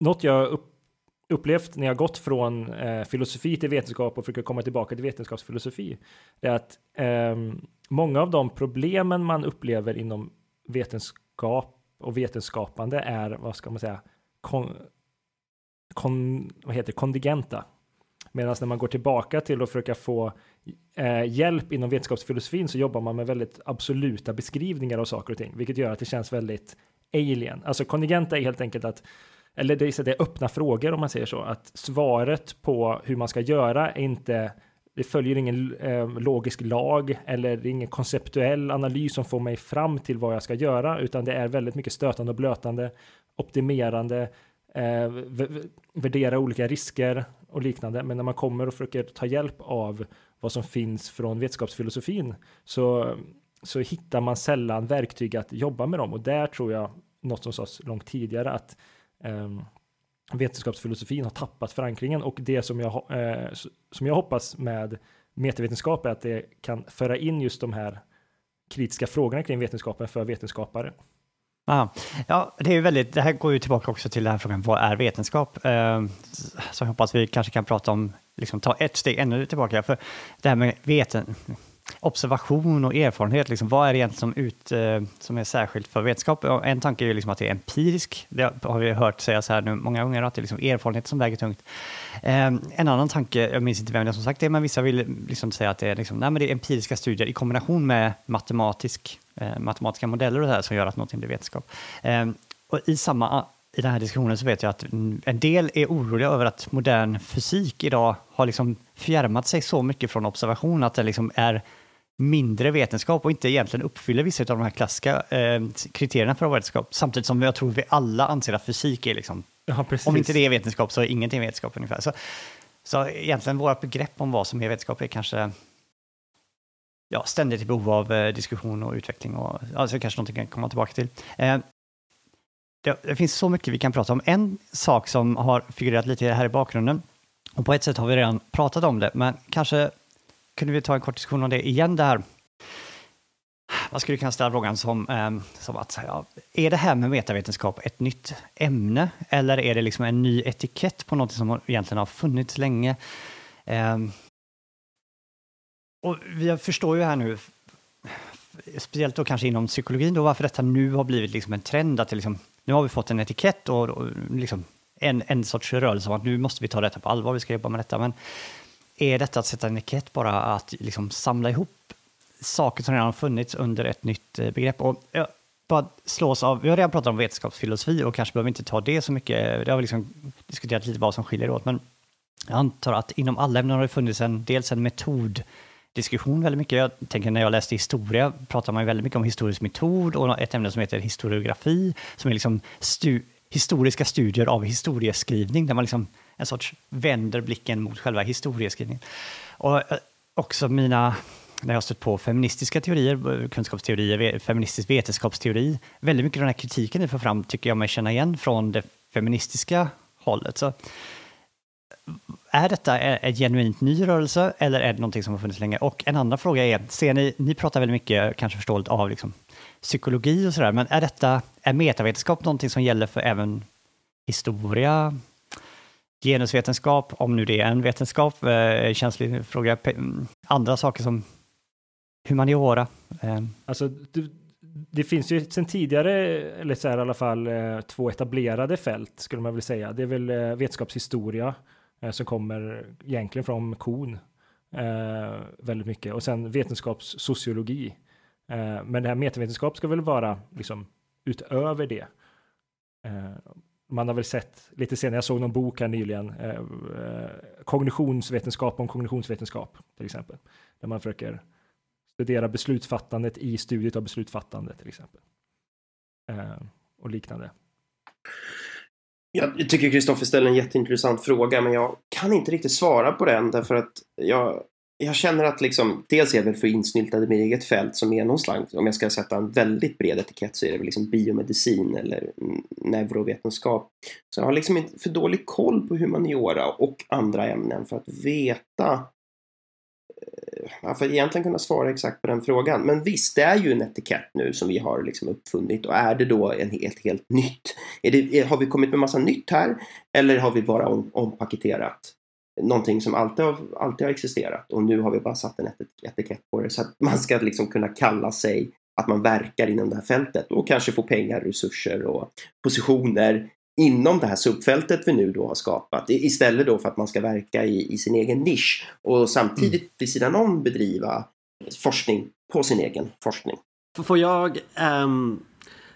något jag upp, upplevt när jag gått från eh, filosofi till vetenskap och försöker komma tillbaka till vetenskapsfilosofi, det är att eh, många av de problemen man upplever inom vetenskap och vetenskapande är, vad ska man säga, kon, kon, vad heter kondigenta. Medan när man går tillbaka till att försöka få eh, hjälp inom vetenskapsfilosofin så jobbar man med väldigt absoluta beskrivningar av saker och ting, vilket gör att det känns väldigt alien. Alltså kondigenta är helt enkelt att eller det är, det är öppna frågor om man säger så, att svaret på hur man ska göra är inte det följer ingen eh, logisk lag eller ingen konceptuell analys som får mig fram till vad jag ska göra, utan det är väldigt mycket stötande och blötande, optimerande, eh, värdera olika risker och liknande. Men när man kommer och försöker ta hjälp av vad som finns från vetenskapsfilosofin så, så hittar man sällan verktyg att jobba med dem. Och där tror jag något som sades långt tidigare att eh, vetenskapsfilosofin har tappat förankringen och det som jag, eh, som jag hoppas med metavetenskap är att det kan föra in just de här kritiska frågorna kring vetenskapen för vetenskapare. Aha. Ja, det är väldigt, det här går ju tillbaka också till den här frågan, vad är vetenskap? Eh, så jag hoppas vi kanske kan prata om, liksom ta ett steg ännu tillbaka, för det här med veten, observation och erfarenhet, liksom, vad är det egentligen som, ut, eh, som är särskilt för vetenskap? En tanke är ju liksom att det är empirisk, det har vi hört sägas här nu många gånger, att det är liksom erfarenhet som väger tungt. Eh, en annan tanke, jag minns inte vem det är som sagt det, men vissa vill liksom säga att det är, liksom, nej, men det är empiriska studier i kombination med matematisk, eh, matematiska modeller och det här som gör att någonting blir vetenskap. Eh, och i samma i den här diskussionen så vet jag att en del är oroliga över att modern fysik idag har liksom fjärmat sig så mycket från observation att det liksom är mindre vetenskap och inte egentligen uppfyller vissa av de här klassiska eh, kriterierna för vetenskap. Samtidigt som jag tror vi alla anser att fysik är liksom, Ja, om inte det är vetenskap så är ingenting vetenskap ungefär. Så, så egentligen våra begrepp om vad som är vetenskap är kanske ja, ständigt i behov av eh, diskussion och utveckling och alltså kanske någonting kan komma tillbaka till. Eh, det, det finns så mycket vi kan prata om. En sak som har figurerat lite här i bakgrunden, och på ett sätt har vi redan pratat om det, men kanske kunde vi ta en kort diskussion om det igen där. Man skulle kunna ställa frågan som, ehm, som att, ja, är det här med metavetenskap ett nytt ämne eller är det liksom en ny etikett på något som egentligen har funnits länge? Ehm, och vi förstår ju här nu, speciellt då kanske inom psykologin, då, varför detta nu har blivit liksom en trend. Att liksom, nu har vi fått en etikett och, och liksom en, en sorts rörelse om att nu måste vi ta detta på allvar, vi ska jobba med detta. Men är detta att sätta en etikett bara att liksom samla ihop saker som redan har funnits under ett nytt eh, begrepp? Och jag bara slås av, vi har redan pratat om vetenskapsfilosofi och kanske behöver inte ta det så mycket, det har vi liksom diskuterat lite vad som skiljer åt, men jag antar att inom alla ämnen har det funnits en, dels en metod diskussion väldigt mycket. Jag tänker när jag läste historia pratar man ju väldigt mycket om historisk metod och ett ämne som heter historiografi som är liksom stu historiska studier av historieskrivning där man liksom en sorts vänder blicken mot själva historieskrivningen. Och eh, också mina, när jag har stött på feministiska teorier, eh, kunskapsteorier, feministisk vetenskapsteori, väldigt mycket av den här kritiken ni får fram tycker jag mig känna igen från det feministiska hållet. Så är detta en genuint ny rörelse eller är det någonting som har funnits länge? Och en andra fråga är, ser ni, ni pratar väldigt mycket, kanske förståeligt, av liksom psykologi och sådär, men är detta, är metavetenskap någonting som gäller för även historia, genusvetenskap, om nu det är en vetenskap, eh, känslig fråga, mm, andra saker som humaniora? Eh. Alltså, det, det finns ju sedan tidigare, eller så här i alla fall, eh, två etablerade fält skulle man väl säga. Det är väl eh, vetenskapshistoria eh, som kommer egentligen från kon eh, väldigt mycket och sen vetenskapssociologi. Eh, men det här metavetenskap ska väl vara liksom utöver det. Eh, man har väl sett lite senare, jag såg någon bok här nyligen, eh, eh, kognitionsvetenskap om kognitionsvetenskap till exempel, där man försöker studera beslutsfattandet i studiet av beslutsfattande till exempel. Eh, och liknande. Jag tycker Kristoffer ställer en jätteintressant fråga, men jag kan inte riktigt svara på den därför att jag, jag känner att liksom, dels är jag väl för insnyltad i mitt eget fält som är någon slags, om jag ska sätta en väldigt bred etikett så är det väl liksom biomedicin eller neurovetenskap. Så jag har liksom inte för dålig koll på humaniora och andra ämnen för att veta eh, för att egentligen kunna svara exakt på den frågan. Men visst, det är ju en etikett nu som vi har liksom uppfunnit och är det då en helt, helt nytt? Är det, har vi kommit med massa nytt här eller har vi bara om, ompaketerat någonting som alltid har, alltid har existerat och nu har vi bara satt en etikett på det så att man ska liksom kunna kalla sig att man verkar inom det här fältet och kanske få pengar, resurser och positioner inom det här subfältet vi nu då har skapat istället då för att man ska verka i, i sin egen nisch och samtidigt mm. vid sidan om bedriva forskning på sin egen forskning. Får jag um,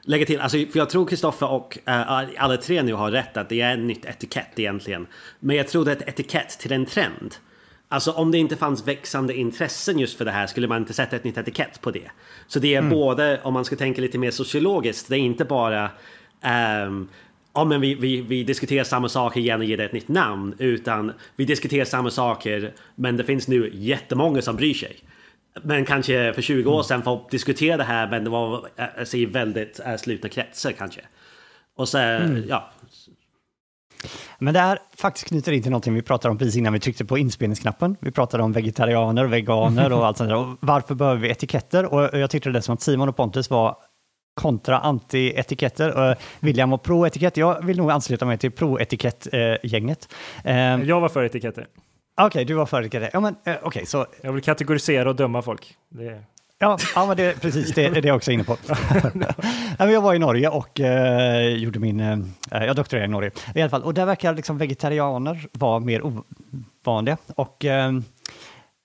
lägga till, alltså, för jag tror Kristoffer och uh, alla tre nu har rätt att det är en nytt etikett egentligen. Men jag tror det är ett etikett till en trend. Alltså om det inte fanns växande intressen just för det här skulle man inte sätta ett nytt etikett på det. Så det är mm. både, om man ska tänka lite mer sociologiskt, det är inte bara um, ja, men vi, vi, vi diskuterar samma saker igen och ger det ett nytt namn. Utan vi diskuterar samma saker men det finns nu jättemånga som bryr sig. Men kanske för 20 år sedan folk diskuterade det här men det var alltså, i väldigt äh, slutna kretsar kanske. Och så, mm. ja. Men det här faktiskt knyter in till någonting vi pratade om precis innan vi tryckte på inspelningsknappen. Vi pratade om vegetarianer, veganer och allt sånt där. Och varför behöver vi etiketter? Och jag tyckte det som att Simon och Pontus var kontra anti-etiketter. William var pro-etikett. Jag vill nog ansluta mig till pro-etikett-gänget. Uh, jag var för etiketter. Okej, okay, du var för etiketter. Ja, men, uh, okay, så... Jag vill kategorisera och döma folk. Det... Ja, ja men det, precis, det är det jag också inne på. jag var i Norge och uh, gjorde min, uh, jag doktorerade i Norge i alla fall. Och där verkar liksom vegetarianer vara mer ovanliga. Och uh,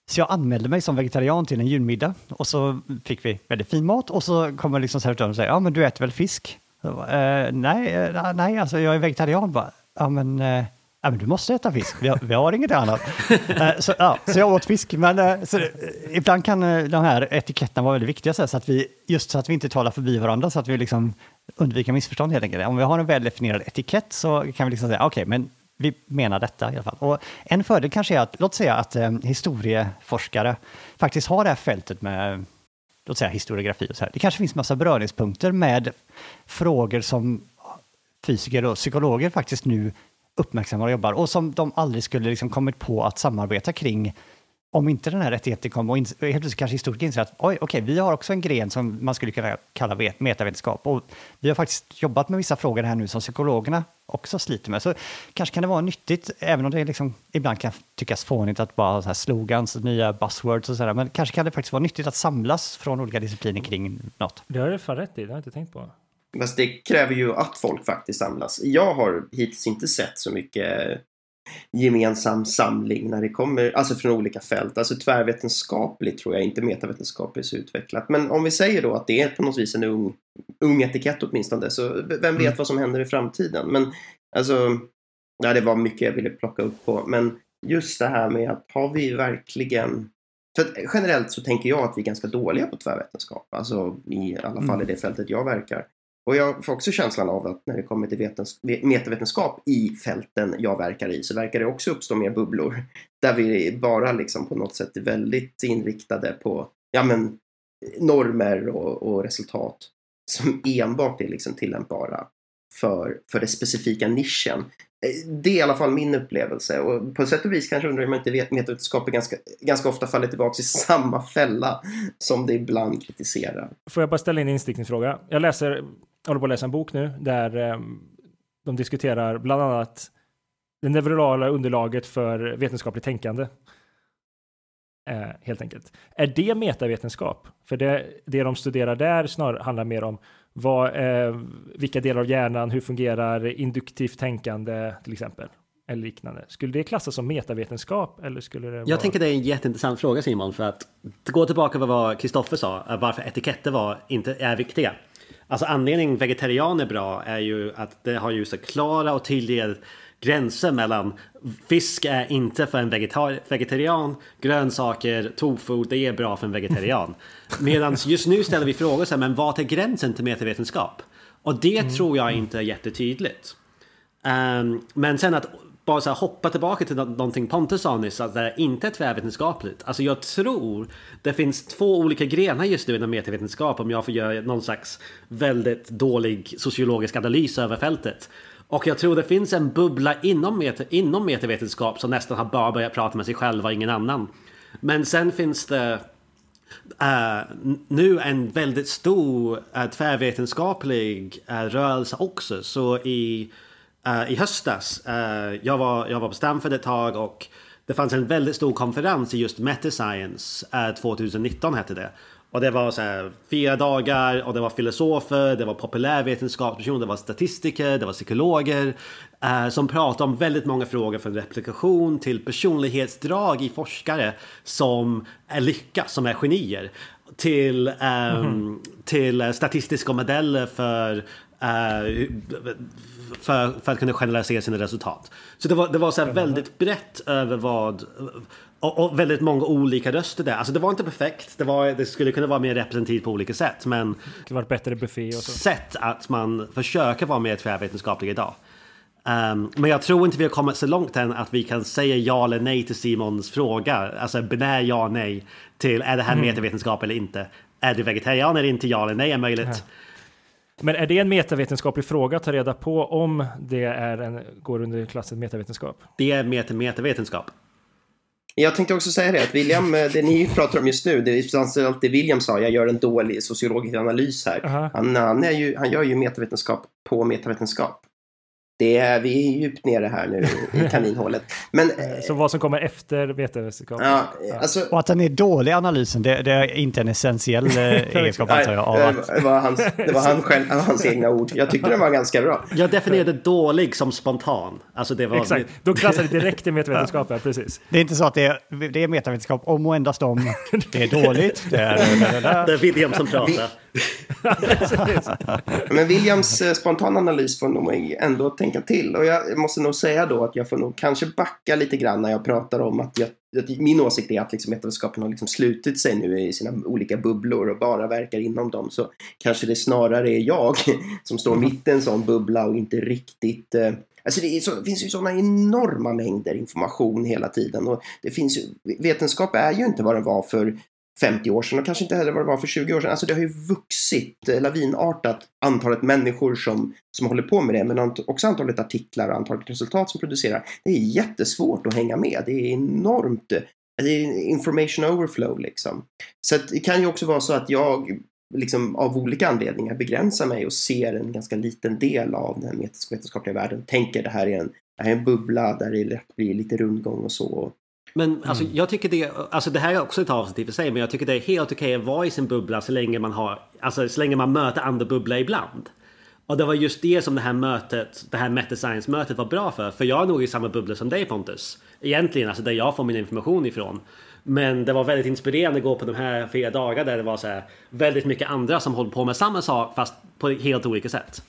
så jag anmälde mig som vegetarian till en julmiddag och så fick vi väldigt fin mat och så kommer liksom servitören och säger ja men du äter väl fisk? Bara, eh, nej, eh, nej, alltså jag är vegetarian. Bara, ja, men, eh, ja, men du måste äta fisk, vi har, vi har inget annat. Eh, så, ja, så jag åt fisk, men eh, så, eh, ibland kan de här etiketterna vara väldigt viktiga, så, här, så att vi, just så att vi inte talar förbi varandra, så att vi liksom undviker missförstånd helt enkelt. Om vi har en väl definierad etikett så kan vi liksom säga, okej, men vi menar detta i alla fall. Och en fördel kanske är att, låt säga att eh, historieforskare faktiskt har det här fältet med låt säga historiografi och så här. Det kanske finns massa beröringspunkter med frågor som fysiker och psykologer faktiskt nu uppmärksammar och jobbar och som de aldrig skulle liksom kommit på att samarbeta kring om inte den här rättigheten kom och helt plötsligt kanske historiker inser att oj, okej, vi har också en gren som man skulle kunna kalla metavetenskap och vi har faktiskt jobbat med vissa frågor här nu som psykologerna också sliter med. Så kanske kan det vara nyttigt, även om det liksom ibland kan tyckas fånigt att bara ha så här slogans, nya buzzwords och sådär, men kanske kan det faktiskt vara nyttigt att samlas från olika discipliner kring något. Det har du fan rätt i, det har jag inte tänkt på. Fast det kräver ju att folk faktiskt samlas. Jag har hittills inte sett så mycket gemensam samling när det kommer, alltså från olika fält. Alltså tvärvetenskapligt tror jag inte metavetenskapligt så utvecklat. Men om vi säger då att det är på något vis en ung, ung etikett åtminstone, så vem vet Mm. vad som händer i framtiden? Men alltså, ja, det var mycket jag ville plocka upp på. Men just det här med att har vi verkligen för generellt så tänker jag att vi är ganska dåliga på tvärvetenskap. Alltså i alla fall i det fältet jag verkar. Och jag får också känslan av att när det kommer till vetens- metavetenskap i fälten jag verkar i så verkar det också uppstå mer bubblor. Där vi bara liksom på något sätt är väldigt inriktade på ja, men, normer och, och resultat som enbart är liksom tillämpbara för, för den specifika nischen. Eh, det är i alla fall min upplevelse och på sätt och vis kanske undrar jag om inte vet- ganska, ganska ofta faller tillbaka i samma fälla som det ibland kritiserar. Får jag bara ställa in en instickningsfråga? Jag läser, håller på att läsa en bok nu där ehm, de diskuterar bland annat det neurala underlaget för vetenskapligt tänkande. Eh, helt enkelt. Är det metavetenskap? För det, det de studerar där snarare handlar mer om vad, eh, vilka delar av hjärnan, hur fungerar induktivt tänkande till exempel? Eller liknande. Skulle det klassas som metavetenskap? Eller skulle det vara... Jag tänker det är en jätteintressant fråga Simon för att gå tillbaka till vad Kristoffer sa, varför etiketter var, inte är viktiga. Alltså anledningen vegetarian är bra är ju att det har ju så klara och tydliga gränser mellan fisk är inte för en vegetar- vegetarian, grönsaker, tofu, det är bra för en vegetarian. Medan just nu ställer vi frågor så här, men vad är gränsen till metavetenskap? Och det tror jag inte är jättetydligt. Ehm, men sen att bara så här hoppa tillbaka till någonting Pontus sa nyss, att det inte är tvärvetenskapligt. Alltså jag tror det finns två olika grenar just nu inom metavetenskap om jag får göra någon slags väldigt dålig sociologisk analys över fältet. Och jag tror det finns en bubbla inom, meta, inom metavetenskap som nästan har bara börjat prata med sig själva och ingen annan. Men sen finns det Uh, nu en väldigt stor uh, tvärvetenskaplig uh, rörelse också. Så i, i höstas, eh, jag, var, jag var på Stanford ett tag och det fanns en väldigt stor konferens i just Metascience, uh, 2019 hette det. Och det var så här, fyra dagar och det var filosofer, det var populärvetenskapspersoner, det var statistiker, det var psykologer eh, som pratade om väldigt många frågor från replikation till personlighetsdrag i forskare som är lyckas, som är genier. Till, ehm, till eh, statistiska modeller för eh, för, för att kunna generalisera sina resultat. Så det var, det var så väldigt brett över vad och, och väldigt många olika röster där. Alltså det var inte perfekt. Det, var, det skulle kunna vara mer representativt på olika sätt. Men Det var bättre buffé och så. sätt att man försöker vara mer tvärvetenskaplig idag. Ehm, men jag tror inte vi har kommit så långt än att vi kan säga ja eller nej till Simons fråga. Alltså binär ja nej till är det här metavetenskap eller inte. Är du vegetarian eller inte? Ja eller nej är möjligt. Men är det en metavetenskaplig fråga att ta reda på om det är en, går under klassen metavetenskap? Det är meta metavetenskap. Jag tänkte också säga det, att William, eh, det ni pratar om just nu, det är framförallt det William sa, jag gör en dålig sociologisk analys här. Aha. Han, han, är ju, han gör ju metavetenskap på metavetenskap. Det är, vi är djupt nere här nu i kaninhålet. Men, eh, Så vad som kommer efter metavetenskap? ja, alltså, Och att den är dålig analysen, det, det är inte en essentiell eh, egenskap antar jag. Det var, hans, det var han själv, hans egna ord. Jag tyckte den var ganska bra. Jag definierade dålig som spontan. Alltså det var... Exakt, då klassar det direkt i metavetenskap, ja, precis. det är inte så att det är, det är metavetenskap om och endast om det är dåligt. Det är, det är William som pratar. Men Williams eh, spontana analys får nog ändå tänka till. Och jag måste nog säga då att jag får nog kanske backa lite grann när jag pratar om att, jag, att min åsikt är att liksom vetenskapen har liksom slutit sig nu i sina olika bubblor och bara verkar inom dem. Så kanske det snarare är jag som står mitt i en sån bubbla och inte riktigt eh, Alltså det, så, det, finns ju sådana enorma mängder information hela tiden och det finns ju, vetenskap är ju inte vad den var för 50 år sedan och kanske inte heller vad det var för 20 år sedan. Alltså det har ju vuxit eh, lavinartat antalet människor som, som håller på med det men också antalet artiklar och antalet resultat som producerar. Det är jättesvårt att hänga med. Det är enormt eh, det är information overflow liksom. Så det kan ju också vara så att jag liksom av olika anledningar begränsar mig och ser en ganska liten del av den vetenskapliga världen. Tänker det här är en, det här är en bubbla där det lätt blir lite rundgång och så. Men alltså, mm. jag tycker det, alltså det här är också ett avsnitt i för sig, men jag tycker det är helt okej att vara i sin bubbla så länge man har, alltså så länge man möter andra bubblor ibland. Och det var just det som det här mötet, det här Meta Science-mötet var bra för. För jag är nog i samma bubbla som dig Pontus. Egentligen, alltså där jag får min information ifrån. Men det var väldigt inspirerande att gå på de här fyra dagarna där det var så här, väldigt mycket andra som håller på med samma sak fast på helt olika sätt.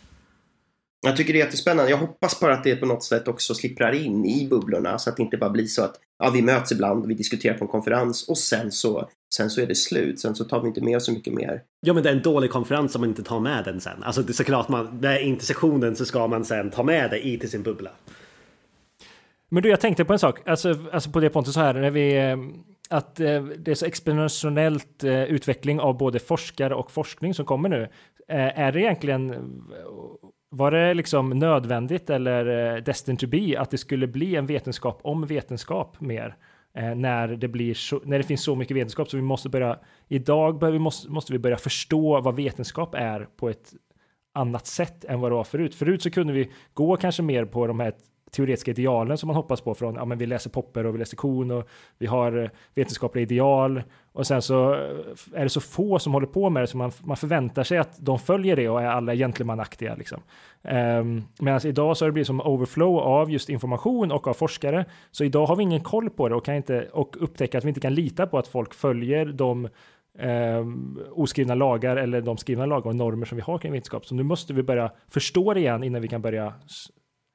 Jag tycker det är jättespännande. Jag hoppas bara att det på något sätt också slipprar in i bubblorna så att det inte bara blir så att ja, vi möts ibland, vi diskuterar på en konferens och sen så, sen så är det slut. Sen så tar vi inte med så mycket mer. Ja, men det är en dålig konferens om man inte tar med den sen. Alltså det är såklart man, det är intersektionen så ska man sen ta med det i till sin bubbla. Men du, jag tänkte på en sak, alltså, alltså på det Pontus så här, när vi eh, att eh, det är så exponentiellt eh, utveckling av både forskare och forskning som kommer nu. Är det egentligen, var det liksom nödvändigt eller eh, destined to be att det skulle bli en vetenskap om vetenskap mer? Eh, när, det blir så, när det finns så mycket vetenskap så vi måste börja, idag bör vi måste, måste vi börja förstå vad vetenskap är på ett annat sätt än vad det var förut. Förut så kunde vi gå kanske mer på de här teoretiska idealen som man hoppas på från, ja men vi läser Popper och vi läser Kuhn och vi har eh, vetenskapliga ideal och sen så eh, är det så få som håller på med det så man, man förväntar sig att de följer det och är alla gentlemanaktiga liksom. Um, Medan idag så har det blivit som overflow av just information och av forskare. Så idag har vi ingen koll på det och kan inte och upptäcka att vi inte kan lita på att folk följer de Um, oskrivna lagar eller de skrivna lagar och normer som vi har kring vetenskap. Så nu måste vi börja förstå det igen innan vi kan börja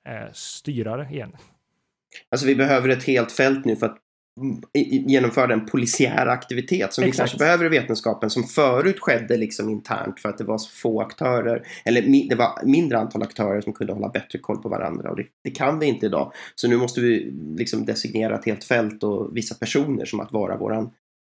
eh, styrare igen. Alltså vi behöver ett helt fält nu för att genomföra en polisiär aktivitet som Exakt. vi kanske behöver i vetenskapen som förut skedde liksom internt för att det var så få aktörer eller det var mindre antal aktörer som kunde hålla bättre koll på varandra och det, det kan vi inte idag. Så nu måste vi liksom designera ett helt fält och vissa personer som att vara våran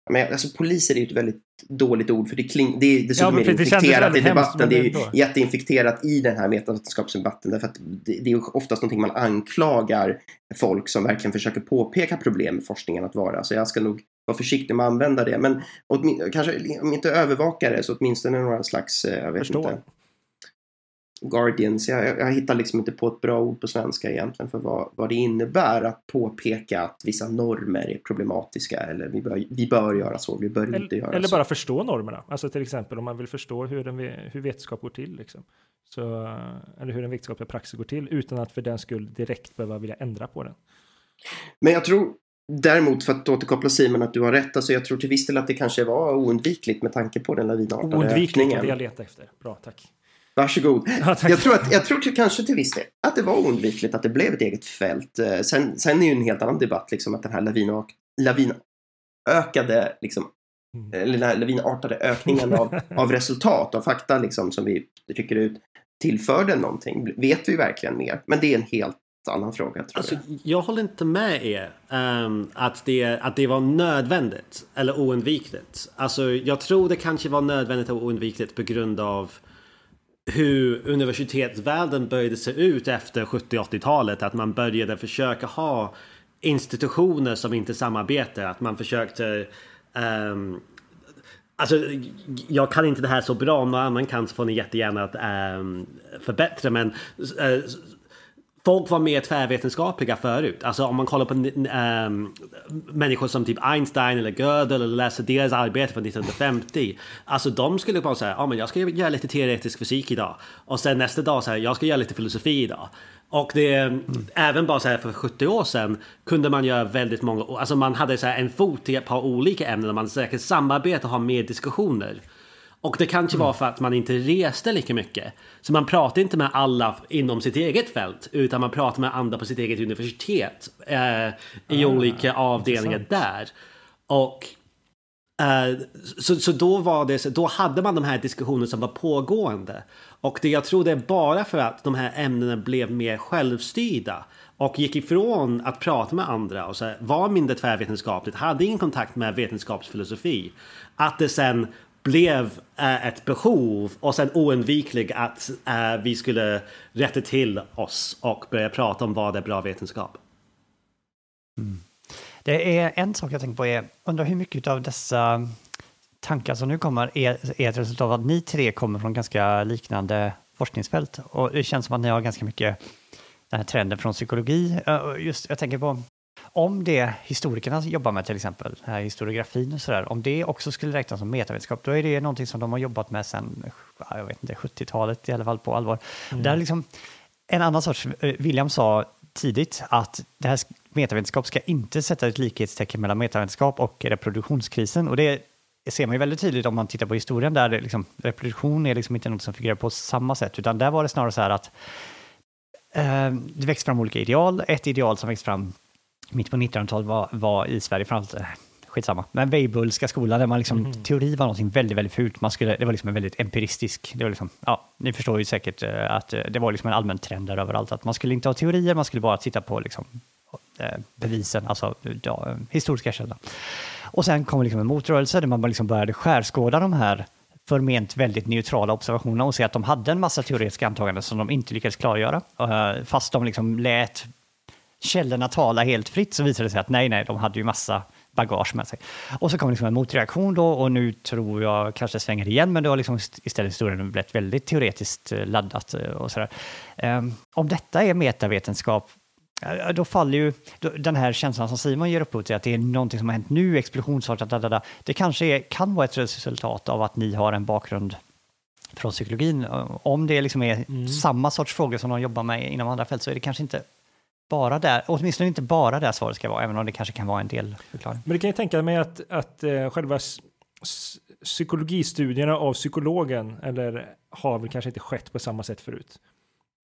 men alltså poliser är ju ett väldigt dåligt ord för det, kling, det är dessutom ja, det infekterat i debatten. Det är ju jätteinfekterat i den här metavetenskapsdebatten därför att det, det är oftast någonting man anklagar folk som verkligen försöker påpeka problem med forskningen att vara. Så jag ska nog vara försiktig med att använda det. Men kanske om inte övervakare så åtminstone några slags, eh, jag vet Förstår. inte Guardians. Jag, jag hittar liksom inte på ett bra ord på svenska egentligen för vad, vad det innebär att påpeka att vissa normer är problematiska eller vi bör, vi bör göra så, vi bör eller, inte göra eller så. Eller bara förstå normerna. Alltså till exempel om man vill förstå hur, den, hur vetenskap går till. Liksom. Så, eller hur den vetenskapliga praxis går till utan att för den skull direkt behöva vilja ändra på den. Men jag tror Däremot för att återkoppla Simon att du har rätt, alltså jag tror till viss del att det kanske var oundvikligt med tanke på den lavinartade Oundvikligt ökningen. det jag letar efter. Bra, tack. Varsågod. Ja, jag tror, att, jag tror till, kanske till viss del att det var oundvikligt att det blev ett eget fält. Eh, sen, sen är ju en helt annan debatt liksom att den här lavin, lavinökade liksom, mm. eller den här lavinartade ökningen av, av resultat, av fakta liksom som vi rycker ut tillförde någonting. Vet vi verkligen mer? Men det är en helt annan fråga. Tror alltså, jag. jag håller inte med er um, att, det, att det var nödvändigt eller oundvikligt. Alltså, jag tror det kanske var nödvändigt och oundvikligt på grund av hur universitetsvärlden började se ut efter 70-80-talet. Att man började försöka ha institutioner som inte samarbetar. Att man försökte um, Alltså, jag kan inte det här så bra. Om någon annan kan så får ni jättegärna att, um, förbättra. Men uh, folk var mer tvärvetenskapliga förut. Alltså om man kollar på ähm, människor som typ Einstein eller Gödel eller läser deras arbete från 1950. Alltså de skulle bara säga, ja men jag ska göra lite teoretisk fysik idag. Och sen nästa dag säga, jag ska göra lite filosofi idag. Och det, mm. även bara så här för 70 år sedan kunde man göra väldigt många, alltså man hade så här en fot i ett par olika ämnen och man säkert samarbeta och ha mer diskussioner. Och det kanske var för att man inte reste lika mycket. Så man pratade inte med alla inom sitt eget fält, utan man pratade med andra på sitt eget universitet eh, i olika avdelningar intressant. där. Och eh, så, så då var det så, då hade man de här diskussionerna som var pågående. Och det jag tror det är bara för att de här ämnena blev mer självstyrda och gick ifrån att prata med andra och så här, var mindre tvärvetenskapligt, hade ingen kontakt med vetenskapsfilosofi. Att det sen blev eh, ett behov och sen oundviklig att eh, vi skulle rätta till oss och börja prata om vad är bra vetenskap. Mm. Det är en sak jag tänker på är, undrar hur mycket av dessa tankar som nu kommer är, är ett resultat av att ni tre kommer från ganska liknande forskningsfält. Och det känns som att ni har ganska mycket den här trenden från psykologi. Eh, just, jag tänker på om det historikerna jobbar med till exempel, här historiografin och sådär, om det också skulle räknas som metavetenskap, då är det någonting som de har jobbat med sedan, jag vet inte, 70-talet i alla fall på allvar. Där är liksom, en annan sorts, eh, William sa tidigt att det här sk- metavetenskap ska inte sätta ett likhetstecken mellan metavetenskap och reproduktionskrisen. Och det ser man ju väldigt tydligt om man tittar på historien där liksom, reproduktion är liksom inte något som figurerar på samma sätt, utan där var det snarare så här att eh, det växte fram olika ideal. Ett ideal som växte fram mitt på 1900-talet var, var i Sverige framförallt, eh, skitsamma, men Weibullska skolan där man liksom, teori var någonting väldigt, väldigt fult. Man skulle, det var liksom en väldigt empiristisk, det var liksom, ja, ni förstår ju säkert eh, att eh, det var liksom en allmän trend där överallt, att man skulle inte ha teorier, man skulle bara titta på liksom, bevisen, alltså ja, historiska källor. Och sen kom liksom en motrörelse där man liksom började skärskåda de här förment väldigt neutrala observationerna och se att de hade en massa teoretiska antaganden som de inte lyckades klargöra. Fast de liksom lät källorna tala helt fritt så visade det sig att nej, nej, de hade ju massa bagage med sig. Och så kom liksom en motreaktion då och nu tror jag kanske det svänger igen, men då har liksom ist- istället historien blivit väldigt teoretiskt eh, laddat eh, och sådär. Um, om detta är metavetenskap, då faller ju den här känslan som Simon ger upphov till, att det är någonting som har hänt nu, explosionsartat, det kanske är, kan vara ett resultat av att ni har en bakgrund från psykologin. Om det liksom är samma sorts frågor som de jobbar med inom andra fält så är det kanske inte bara där, åtminstone inte bara där svaret ska vara, även om det kanske kan vara en del förklaring. Men det kan jag tänka mig att, att eh, själva psykologistudierna av psykologen, eller har väl kanske inte skett på samma sätt förut.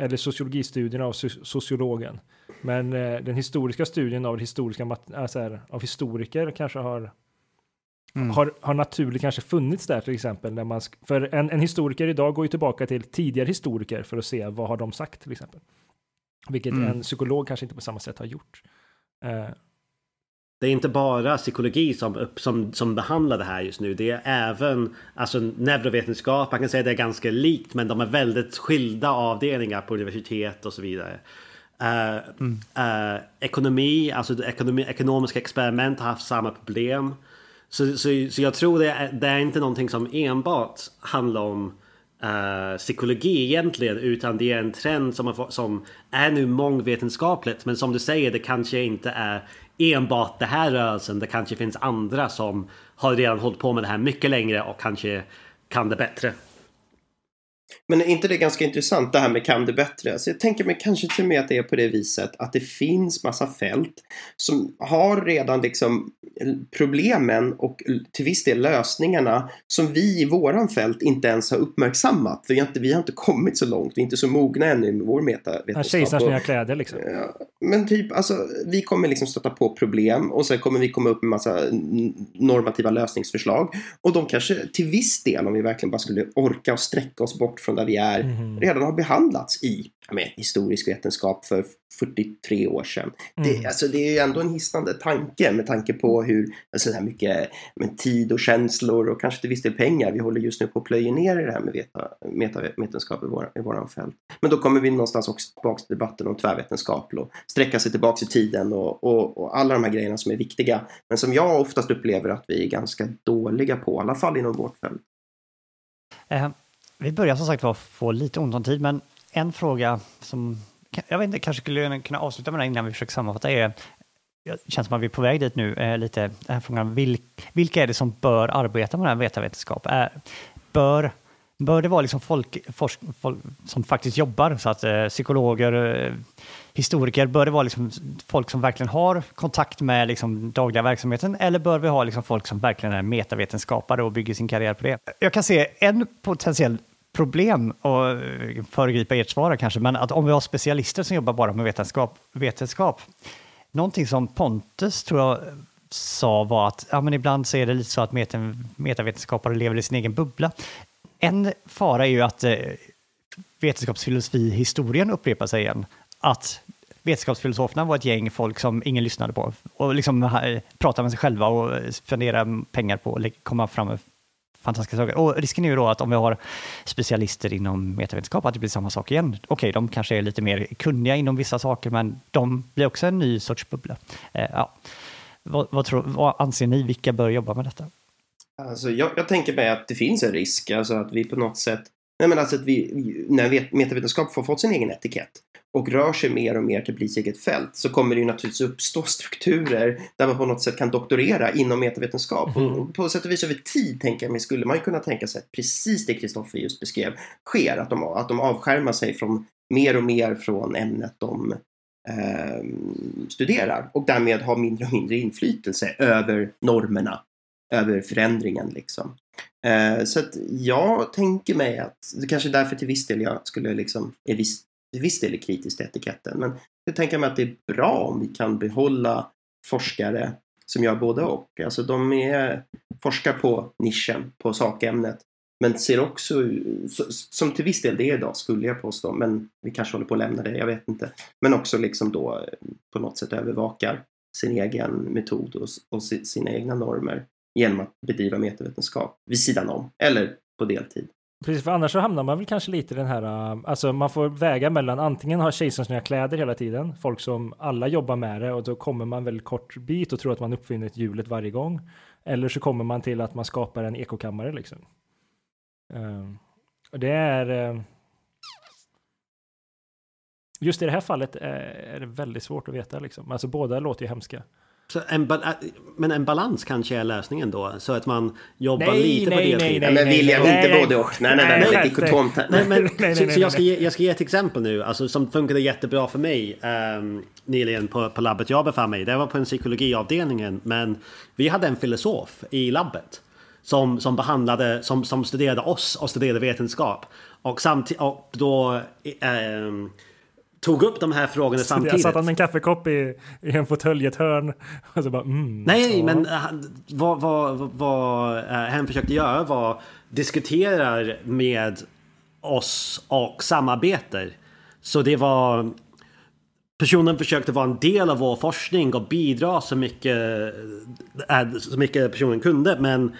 Eller sociologistudierna av so- sociologen. Men eh, den historiska studien av historiska alltså här, av historiker kanske har, Mm. har, har naturligt kanske funnits där till exempel. När man för en, en historiker idag går ju tillbaka till tidigare historiker för att se vad har de sagt till exempel. Vilket Mm. en psykolog kanske inte på samma sätt har gjort. Eh, Det är inte bara psykologi som, som, som behandlar det här just nu. Det är även alltså, neurovetenskap. Man kan säga det är ganska likt men de är väldigt skilda avdelningar på universitet och så vidare. Eh, eh, ekonomi, alltså ekonomi, ekonomiska experiment har haft samma problem. Så, så, så jag tror det är, det är inte någonting som enbart handlar om Eh, psykologi egentligen utan det är en trend som, har, som är nu mångvetenskapligt men som du säger det kanske inte är enbart det här rörelsen. Det kanske finns andra som har redan hållit på med det här mycket längre och kanske kan det bättre. Men är inte det ganska intressant det här med kan det bättre? Alltså jag tänker mig kanske till och med att det är på det viset att det finns massa fält som har redan liksom problemen och till viss del lösningarna som vi i våran fält inte ens har uppmärksammat. Vi har inte, vi har inte kommit så långt, vi är inte så mogna ännu med vår metavetenskap. Kejsarens nya kläder liksom. Men typ, alltså, vi kommer liksom stöta på problem och sen kommer vi komma upp med massa normativa lösningsförslag. Och de kanske till viss del, om vi verkligen bara skulle orka och sträcka oss bort från där vi är, Mhm. redan har behandlats i men, historisk vetenskap för 43 år sedan. Det, Mm. alltså, det är ju ändå en hisnande tanke med tanke på hur alltså, så här mycket med tid och känslor och kanske till viss del pengar vi håller just nu på att plöja ner i det här med veta, metavetenskap i våra, i våra fält. Men då kommer vi någonstans också tillbaka till debatten om tvärvetenskap och sträcka sig tillbaka i tiden och, och, och alla de här grejerna som är viktiga. Men som jag oftast upplever att vi är ganska dåliga på, i alla fall inom vårt fält. Eh, vi börjar som sagt var få lite ont om tid, men en fråga som jag vet inte, kanske skulle kunna avsluta med den innan vi försöker sammanfatta är, det känns som att vi är på väg dit nu, eh, lite den här frågan, vilk, vilka är det som bör arbeta med den här metavetenskap? Är, eh, bör Bör det vara liksom folk, forsk, folk som faktiskt jobbar, så att eh, psykologer, eh, historiker, bör det vara liksom folk som verkligen har kontakt med liksom dagliga verksamheten eller bör vi ha liksom folk som verkligen är metavetenskapare och bygger sin karriär på det? Jag kan se en potentiell problem, och eh, föregripa ert svar kanske, men att om vi har specialister som jobbar bara med vetenskap, vetenskap någonting som Pontus tror jag sa var att ja, men ibland så är det lite så att meta, metavetenskapare lever i sin egen bubbla. En fara är ju att eh, vetenskapsfilosofi, historien upprepar sig igen. Att vetenskapsfilosoferna var ett gäng folk som ingen lyssnade på och liksom pratade med sig själva och eh, spenderade pengar på att komma fram med fantastiska saker. Och risken är ju då att om vi har specialister inom metavetenskap, att det blir samma sak igen. Okej, de kanske är lite mer kunniga inom vissa saker, men de blir också en ny sorts bubbla. Eh, ja. vad, vad, tror, vad anser ni, vilka bör jobba med detta? Alltså, jag, jag tänker mig att det finns en risk, alltså att vi på något sätt Nej, men alltså att vi, när metavetenskap får fått sin egen etikett och rör sig mer och mer till bli eget fält så kommer det ju naturligtvis uppstå strukturer där man på något sätt kan doktorera inom metavetenskap. Mm. Och på sätt och vis över tid tänker jag mig skulle man ju kunna tänka sig att precis det Kristoffer just beskrev sker, att de, att de avskärmar sig från mer och mer från ämnet de eh, studerar och därmed har mindre och mindre inflytelse över normerna, över förändringen liksom. Eh, så att jag tänker mig att, det kanske är därför till viss del jag skulle liksom, är viss, till viss del är kritisk till etiketten, men jag tänker mig att det är bra om vi kan behålla forskare som gör både och. Alltså de är, forskar på nischen, på sakämnet, men ser också, som till viss del det är idag skulle jag påstå, men vi kanske håller på att lämna det, jag vet inte. Men också liksom då på något sätt övervakar sin egen metod och, och sina egna normer genom att bedriva metavetenskap vid sidan om eller på deltid. Precis, för annars så hamnar man väl kanske lite i den här, äh, alltså man får väga mellan antingen ha kejsarens nya kläder hela tiden, folk som alla jobbar med det och då kommer man väldigt kort bit och tror att man uppfinner ett hjulet varje gång. Eller så kommer man till att man skapar en ekokammare liksom. Uh, och det är uh, Just i det här fallet eh, är det väldigt svårt att veta liksom. Alltså båda låter ju hemska. En men en balans kanske är lösningen då? Så att man jobbar nej, lite nej, på deltid? Nej, nej, nej, men William, nej, inte både och. Nej, nej, nej, nej, nej, dikotomt. Nej, men, nej, så, så jag, ska ge, jag ska ge ett exempel nu, alltså, som funkade jättebra för mig um, nyligen på, på labbet jag befann mig Det var på en psykologiavdelningen, men vi hade en filosof i labbet. Som, som behandlade, som, som studerade oss och studerade vetenskap. Och, samtidigt, och då... Um, tog upp de här frågorna samtidigt. Jag satt han med en kaffekopp i, i en fåtölj i ett hörn. Och så bara, mm, Nej, ja. men han, vad, vad, vad uh, han försökte göra var diskutera med oss och samarbetar. Så det var... Personen försökte vara en del av vår forskning och bidra så mycket, äh, så mycket personen kunde. Men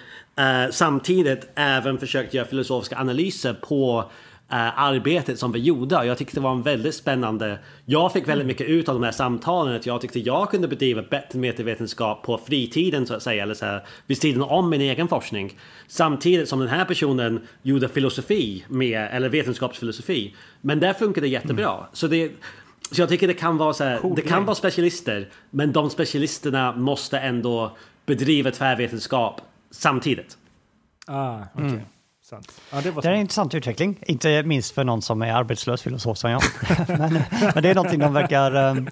samtidigt även försökte göra filosofiska analyser på eh, arbetet som vi gjorde. Jag tyckte det var en väldigt spännande... Jag fick väldigt mycket ut av de här samtalen. Att jag tyckte jag kunde bedriva bättre metavetenskap på fritiden så att säga. Eller så här, vid sidan om min egen forskning. Samtidigt som den här personen gjorde filosofi med, eller vetenskapsfilosofi. Men där funkade det jättebra. Mm. Så det... Så jag tycker det kan vara så här, cool det kan vara specialister, men de specialisterna måste ändå bedriva tvärvetenskap samtidigt. Ah, okay. Mm. Sant. Ja, det, var det är en intressant utveckling, inte minst för någon som är arbetslös filosof som jag. men, men, det är någonting de verkar um,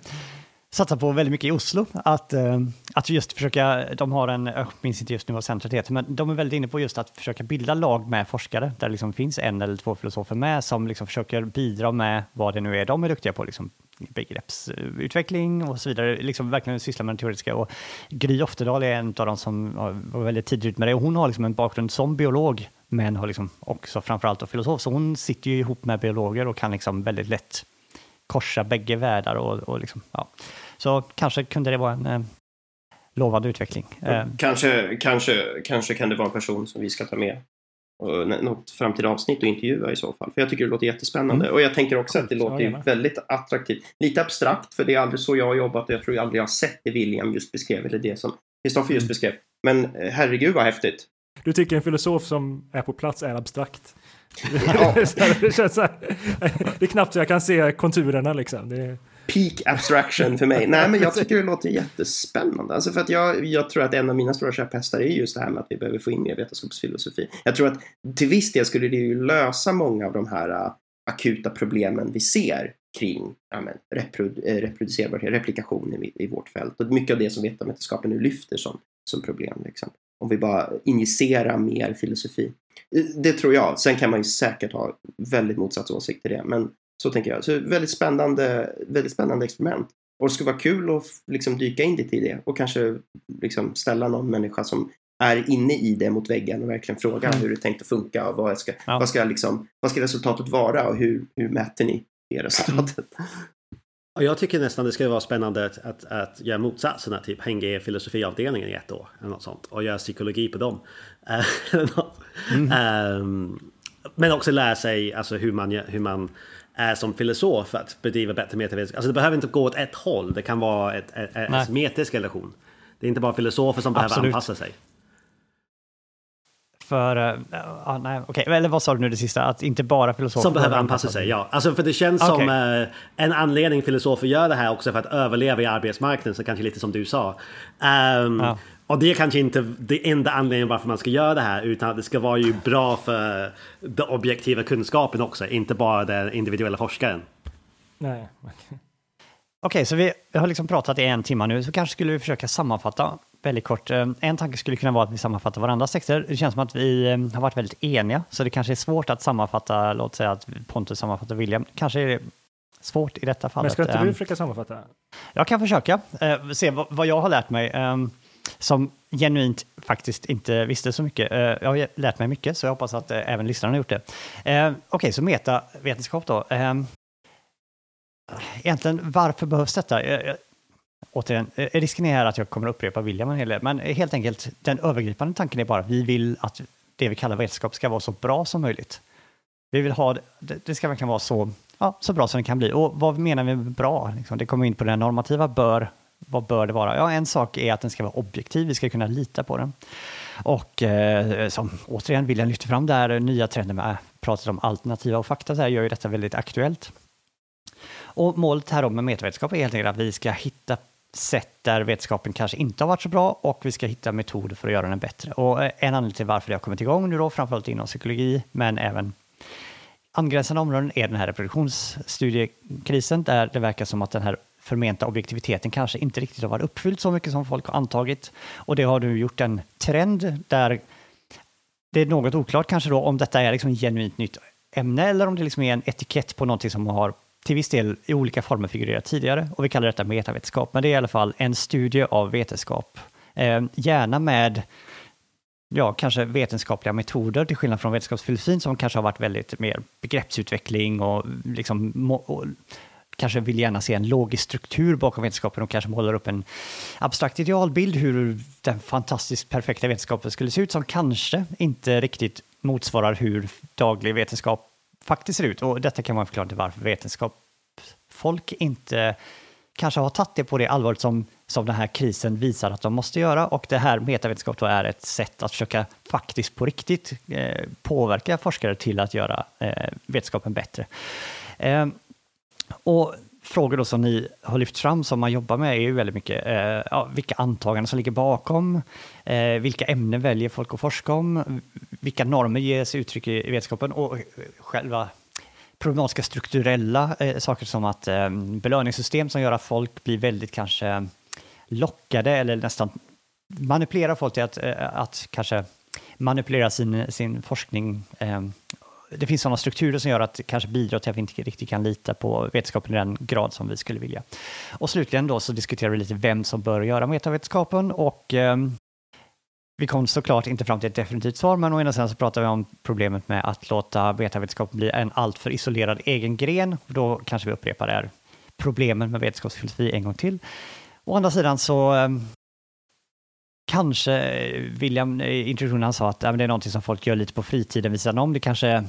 satsa på väldigt mycket i Oslo. Att, um, att just försöka, de har en, jag minns inte just nu vad centret heter, men de är väldigt inne på just att försöka bilda lag med forskare där det liksom finns en eller två filosofer med som liksom försöker bidra med vad det nu är de är duktiga på, liksom begreppsutveckling och så vidare, liksom verkligen syssla med det teoretiska. Och Gry Oftedal är en av de som var väldigt tidigt ut med det och hon har liksom en bakgrund som biolog men har liksom också framförallt och filosof. Så hon sitter ju ihop med biologer och kan liksom väldigt lätt korsa bägge världar. Och, och liksom, ja. Så kanske kunde det vara en eh, lovande utveckling. Eh. Kanske, kanske, kanske kan det vara en person som vi ska ta med och något framtida avsnitt och intervjua i så fall. För jag tycker det låter jättespännande. Mm. Och jag tänker också att det låter ju väldigt attraktivt. Lite abstrakt, för det är aldrig så jag har jobbat och jag tror jag aldrig har sett det William just beskrev, eller det som Kristoffer just mm. beskrev. Men eh, herregud vad häftigt. Du tycker en filosof som är på plats är abstrakt. Ja. det, känns så här, det är knappt så jag kan se konturerna liksom. Det, peak abstraction för mig. Nej, men jag tycker det låter jättespännande. Alltså för att jag, jag tror att en av mina stora käpphästar är just det här med att vi behöver få in mer vetenskapsfilosofi. Jag tror att till viss del skulle det ju lösa många av de här uh, akuta problemen vi ser kring ja, men, reprodu eh, reproducerbarhet, replikation i, i, vårt fält. Och mycket av det som vetenskapen nu lyfter som, som problem. Liksom. Om vi bara injicerar mer filosofi. Eh, det tror jag. Sen kan man ju säkert ha väldigt motsatt åsikt till det. Men så tänker jag. Så väldigt spännande, väldigt spännande experiment. Och det skulle vara kul att liksom dyka in lite i det och kanske liksom ställa någon människa som är inne i det mot väggen och verkligen fråga mm. hur det är tänkt att funka och vad ska, ja. vad ska, liksom, vad ska resultatet vara och hur, hur mäter ni det resultatet? Och jag tycker nästan det skulle vara spännande att, att, att göra motsatsen, typ hänga i filosofiavdelningen i ett år eller något sånt och göra psykologi på dem. mm. um, men också lära sig alltså, hur man, hur man är som filosof att bedriva bättre metavetenskap. Alltså det behöver inte gå åt ett håll, det kan vara ett, ett, ett asymmetrisk relation. Det är inte bara filosofer som Absolut. behöver anpassa sig. För, uh, nej, okej, okay. eller vad sa du nu det sista? Att inte bara filosofer Som behöver anpassa sig, ja. Alltså för det känns okay. som uh, en anledning filosofer gör det här också för att överleva i arbetsmarknaden, så kanske lite som du sa. Um, ja. Och det är kanske inte det enda anledningen varför man ska göra det här, utan det ska vara ju bra för den objektiva kunskapen också, inte bara den individuella forskaren. Nej. Okej, okay, så vi har liksom pratat i en timme nu, så kanske skulle vi försöka sammanfatta väldigt kort. Eh, en tanke skulle kunna vara att vi sammanfattar varandras texter. Det känns som att vi eh, har varit väldigt eniga, så det kanske är svårt att sammanfatta, låt säga att Pontus sammanfattar William. Kanske är det svårt i detta fallet. Men ska inte du eh, försöka sammanfatta? Jag kan försöka, se vad jag har lärt mig som genuint faktiskt inte visste så mycket. Jag har lärt mig mycket, så jag hoppas att även lyssnarna har gjort det. Okej, okay, så metavetenskap då. Egentligen, varför behövs detta? Återigen, eh, eh, risken är här att jag kommer att upprepa William en hel del, men eh, helt enkelt den övergripande tanken är bara att vi vill att det vi kallar vetenskap ska vara så bra som möjligt. Vi vill ha, det, det ska verkligen vara så, ja, så bra som det kan bli. Och vad menar vi med bra? Liksom, det kommer in på det normativa, bör, vad bör det vara? Ja, en sak är att den ska vara objektiv, vi ska kunna lita på den. Och eh, som återigen William lyfter fram där, nya trender med pratat om alternativa och fakta, så här gör ju detta väldigt aktuellt. Och målet här med metavetenskap är helt enkelt att vi ska hitta sätt där vetenskapen kanske inte har varit så bra och vi ska hitta metoder för att göra den bättre. Och eh, en anledning till varför det har kommit igång nu då, framförallt inom psykologi, men även angränsande områden är den här reproduktionsstudiekrisen där det verkar som att den här förmenta objektiviteten kanske inte riktigt har varit uppfylld så mycket som folk har antagit. Och det har nu gjort en trend där det är något oklart kanske då om detta är liksom genuint nytt ämne eller om det liksom är en etikett på någonting som har till viss del i olika former figurerat tidigare. Och vi kallar detta metavetenskap, men det är i alla fall en studie av vetenskap. Eh, gärna med ja, kanske vetenskapliga metoder till skillnad från vetenskapsfilosofin som kanske har varit väldigt mer begreppsutveckling och liksom och kanske vill gärna se en logisk struktur bakom vetenskapen och kanske målar upp en abstrakt idealbild hur den fantastiskt perfekta vetenskapen skulle se ut som kanske inte riktigt motsvarar hur daglig vetenskap faktiskt ser ut. Och detta kan man förklara till varför vetenskapsfolk inte kanske har tagit det på det allvaret som, som den här krisen visar att de måste göra. Och det här metavetenskap då är ett sätt att försöka faktiskt på riktigt eh, påverka forskare till att göra eh, vetenskapen bättre. Eh, och frågor då som ni har lyft fram som man jobbar med är ju väldigt mycket eh, ja, vilka antaganden som ligger bakom, eh, vilka ämnen väljer folk att forska om, vilka normer ges uttryck i, i vetenskapen och själva problematiska strukturella eh, saker som att eh, belöningssystem som gör att folk blir väldigt kanske lockade eller nästan manipulerar folk till att, eh, att kanske manipulera sin, sin forskning eh, det finns sådana strukturer som gör att det kanske bidrar till att vi inte riktigt kan lita på vetenskapen i den grad som vi skulle vilja. Och slutligen då så diskuterar vi lite vem som bör göra metavetenskapen och eh, vi kom såklart inte fram till ett definitivt svar, men å ena sidan så pratar vi om problemet med att låta metavetenskapen bli en alltför isolerad egen gren. Då kanske vi upprepar det här problemen med vetenskapsfilosofi en gång till. Å andra sidan så ehm, kanske eh, William i introduktionen han sa att ja, det är någonting som folk gör lite på fritiden vid sidan om. Det kanske,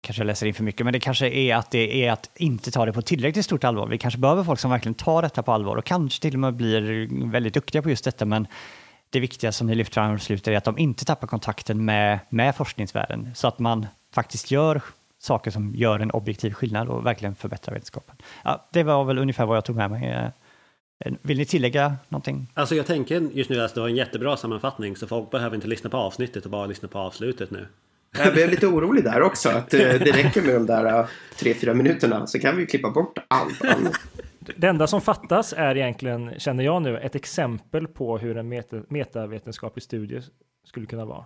kanske jag läser in för mycket, men det kanske är att det är att inte ta det på tillräckligt stort allvar. Vi kanske behöver folk som verkligen tar detta på allvar och kanske till och med blir väldigt duktiga på just detta, men det viktiga som ni lyfter fram i slutet är att de inte tappar kontakten med, med forskningsvärlden så att man faktiskt gör saker som gör en objektiv skillnad och verkligen förbättrar vetenskapen. Ja, det var väl ungefär vad jag tog med mig. Eh, Eh, Vill ni tillägga någonting? Alltså jag tänker just nu att det var en jättebra sammanfattning så folk behöver inte lyssna på avsnittet och bara lyssna på avslutet nu. Jag blev lite orolig där också. Att eh, det räcker med de där eh, tre, fyra minuterna. Så kan vi klippa bort allt annat. Det enda som fattas är egentligen, känner jag nu, ett exempel på hur en meta, metavetenskaplig studie skulle kunna vara.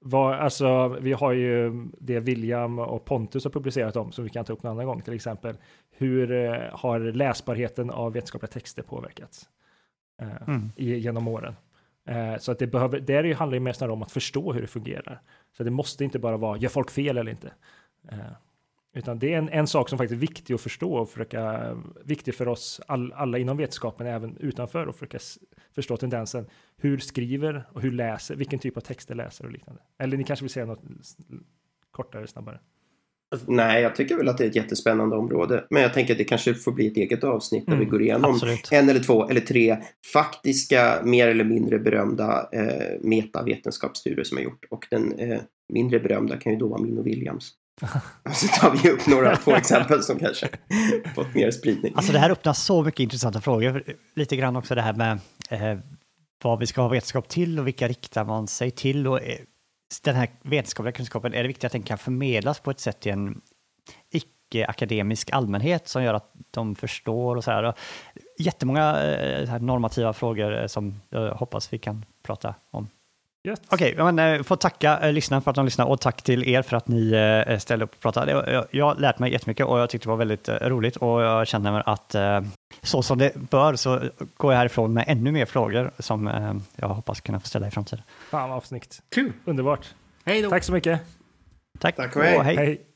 Var, alltså, vi har ju det William och Pontus har publicerat om som vi kan ta upp en annan gång, till exempel. Hur eh, har läsbarheten av vetenskapliga texter påverkats eh, Mm. i, genom åren? Eh, så att det behöver, det är ju, handlar ju mest om att förstå hur det fungerar. Så det måste inte bara vara, gör folk fel eller inte? Eh, utan det är en, en sak som faktiskt är viktig att förstå och försöka, viktig för oss all, alla inom vetenskapen, även utanför, och försöka förstå tendensen. Hur skriver och hur läser, vilken typ av texter läser och liknande. Eller ni kanske vill säga något kortare, snabbare. Nej, jag tycker väl att det är ett jättespännande område. Men jag tänker att det kanske får bli ett eget avsnitt där Mm, vi går igenom absolut. en eller två eller tre faktiska, mer eller mindre berömda eh, metavetenskapsstudier som har gjort. Och den eh, mindre berömda kan ju då vara min och Williams. Och så tar vi upp några, två exempel som kanske fått mer spridning. Alltså det här öppnar så mycket intressanta frågor. Lite grann också det här med eh, vad vi ska ha vetenskap till och vilka riktar man sig till. Och, eh, den här vetenskapliga kunskapen, är det viktigt att den kan förmedlas på ett sätt till en icke-akademisk allmänhet som gör att de förstår och så här. Jättemånga eh, normativa frågor eh, som jag hoppas vi kan prata om. Okej, men eh, får tacka eh, lyssnarna för att de lyssnade och tack till er för att ni eh, ställde upp och pratade. Jag, jag, jag har lärt mig jättemycket och jag tyckte det var väldigt eh, roligt och jag känner att så som det bör så går jag härifrån med ännu mer frågor som jag hoppas kunna få ställa i framtiden. Fan vad snyggt. Underbart. Hej då! Tack så mycket. Tack, Tack och hej. Och hej. Hej.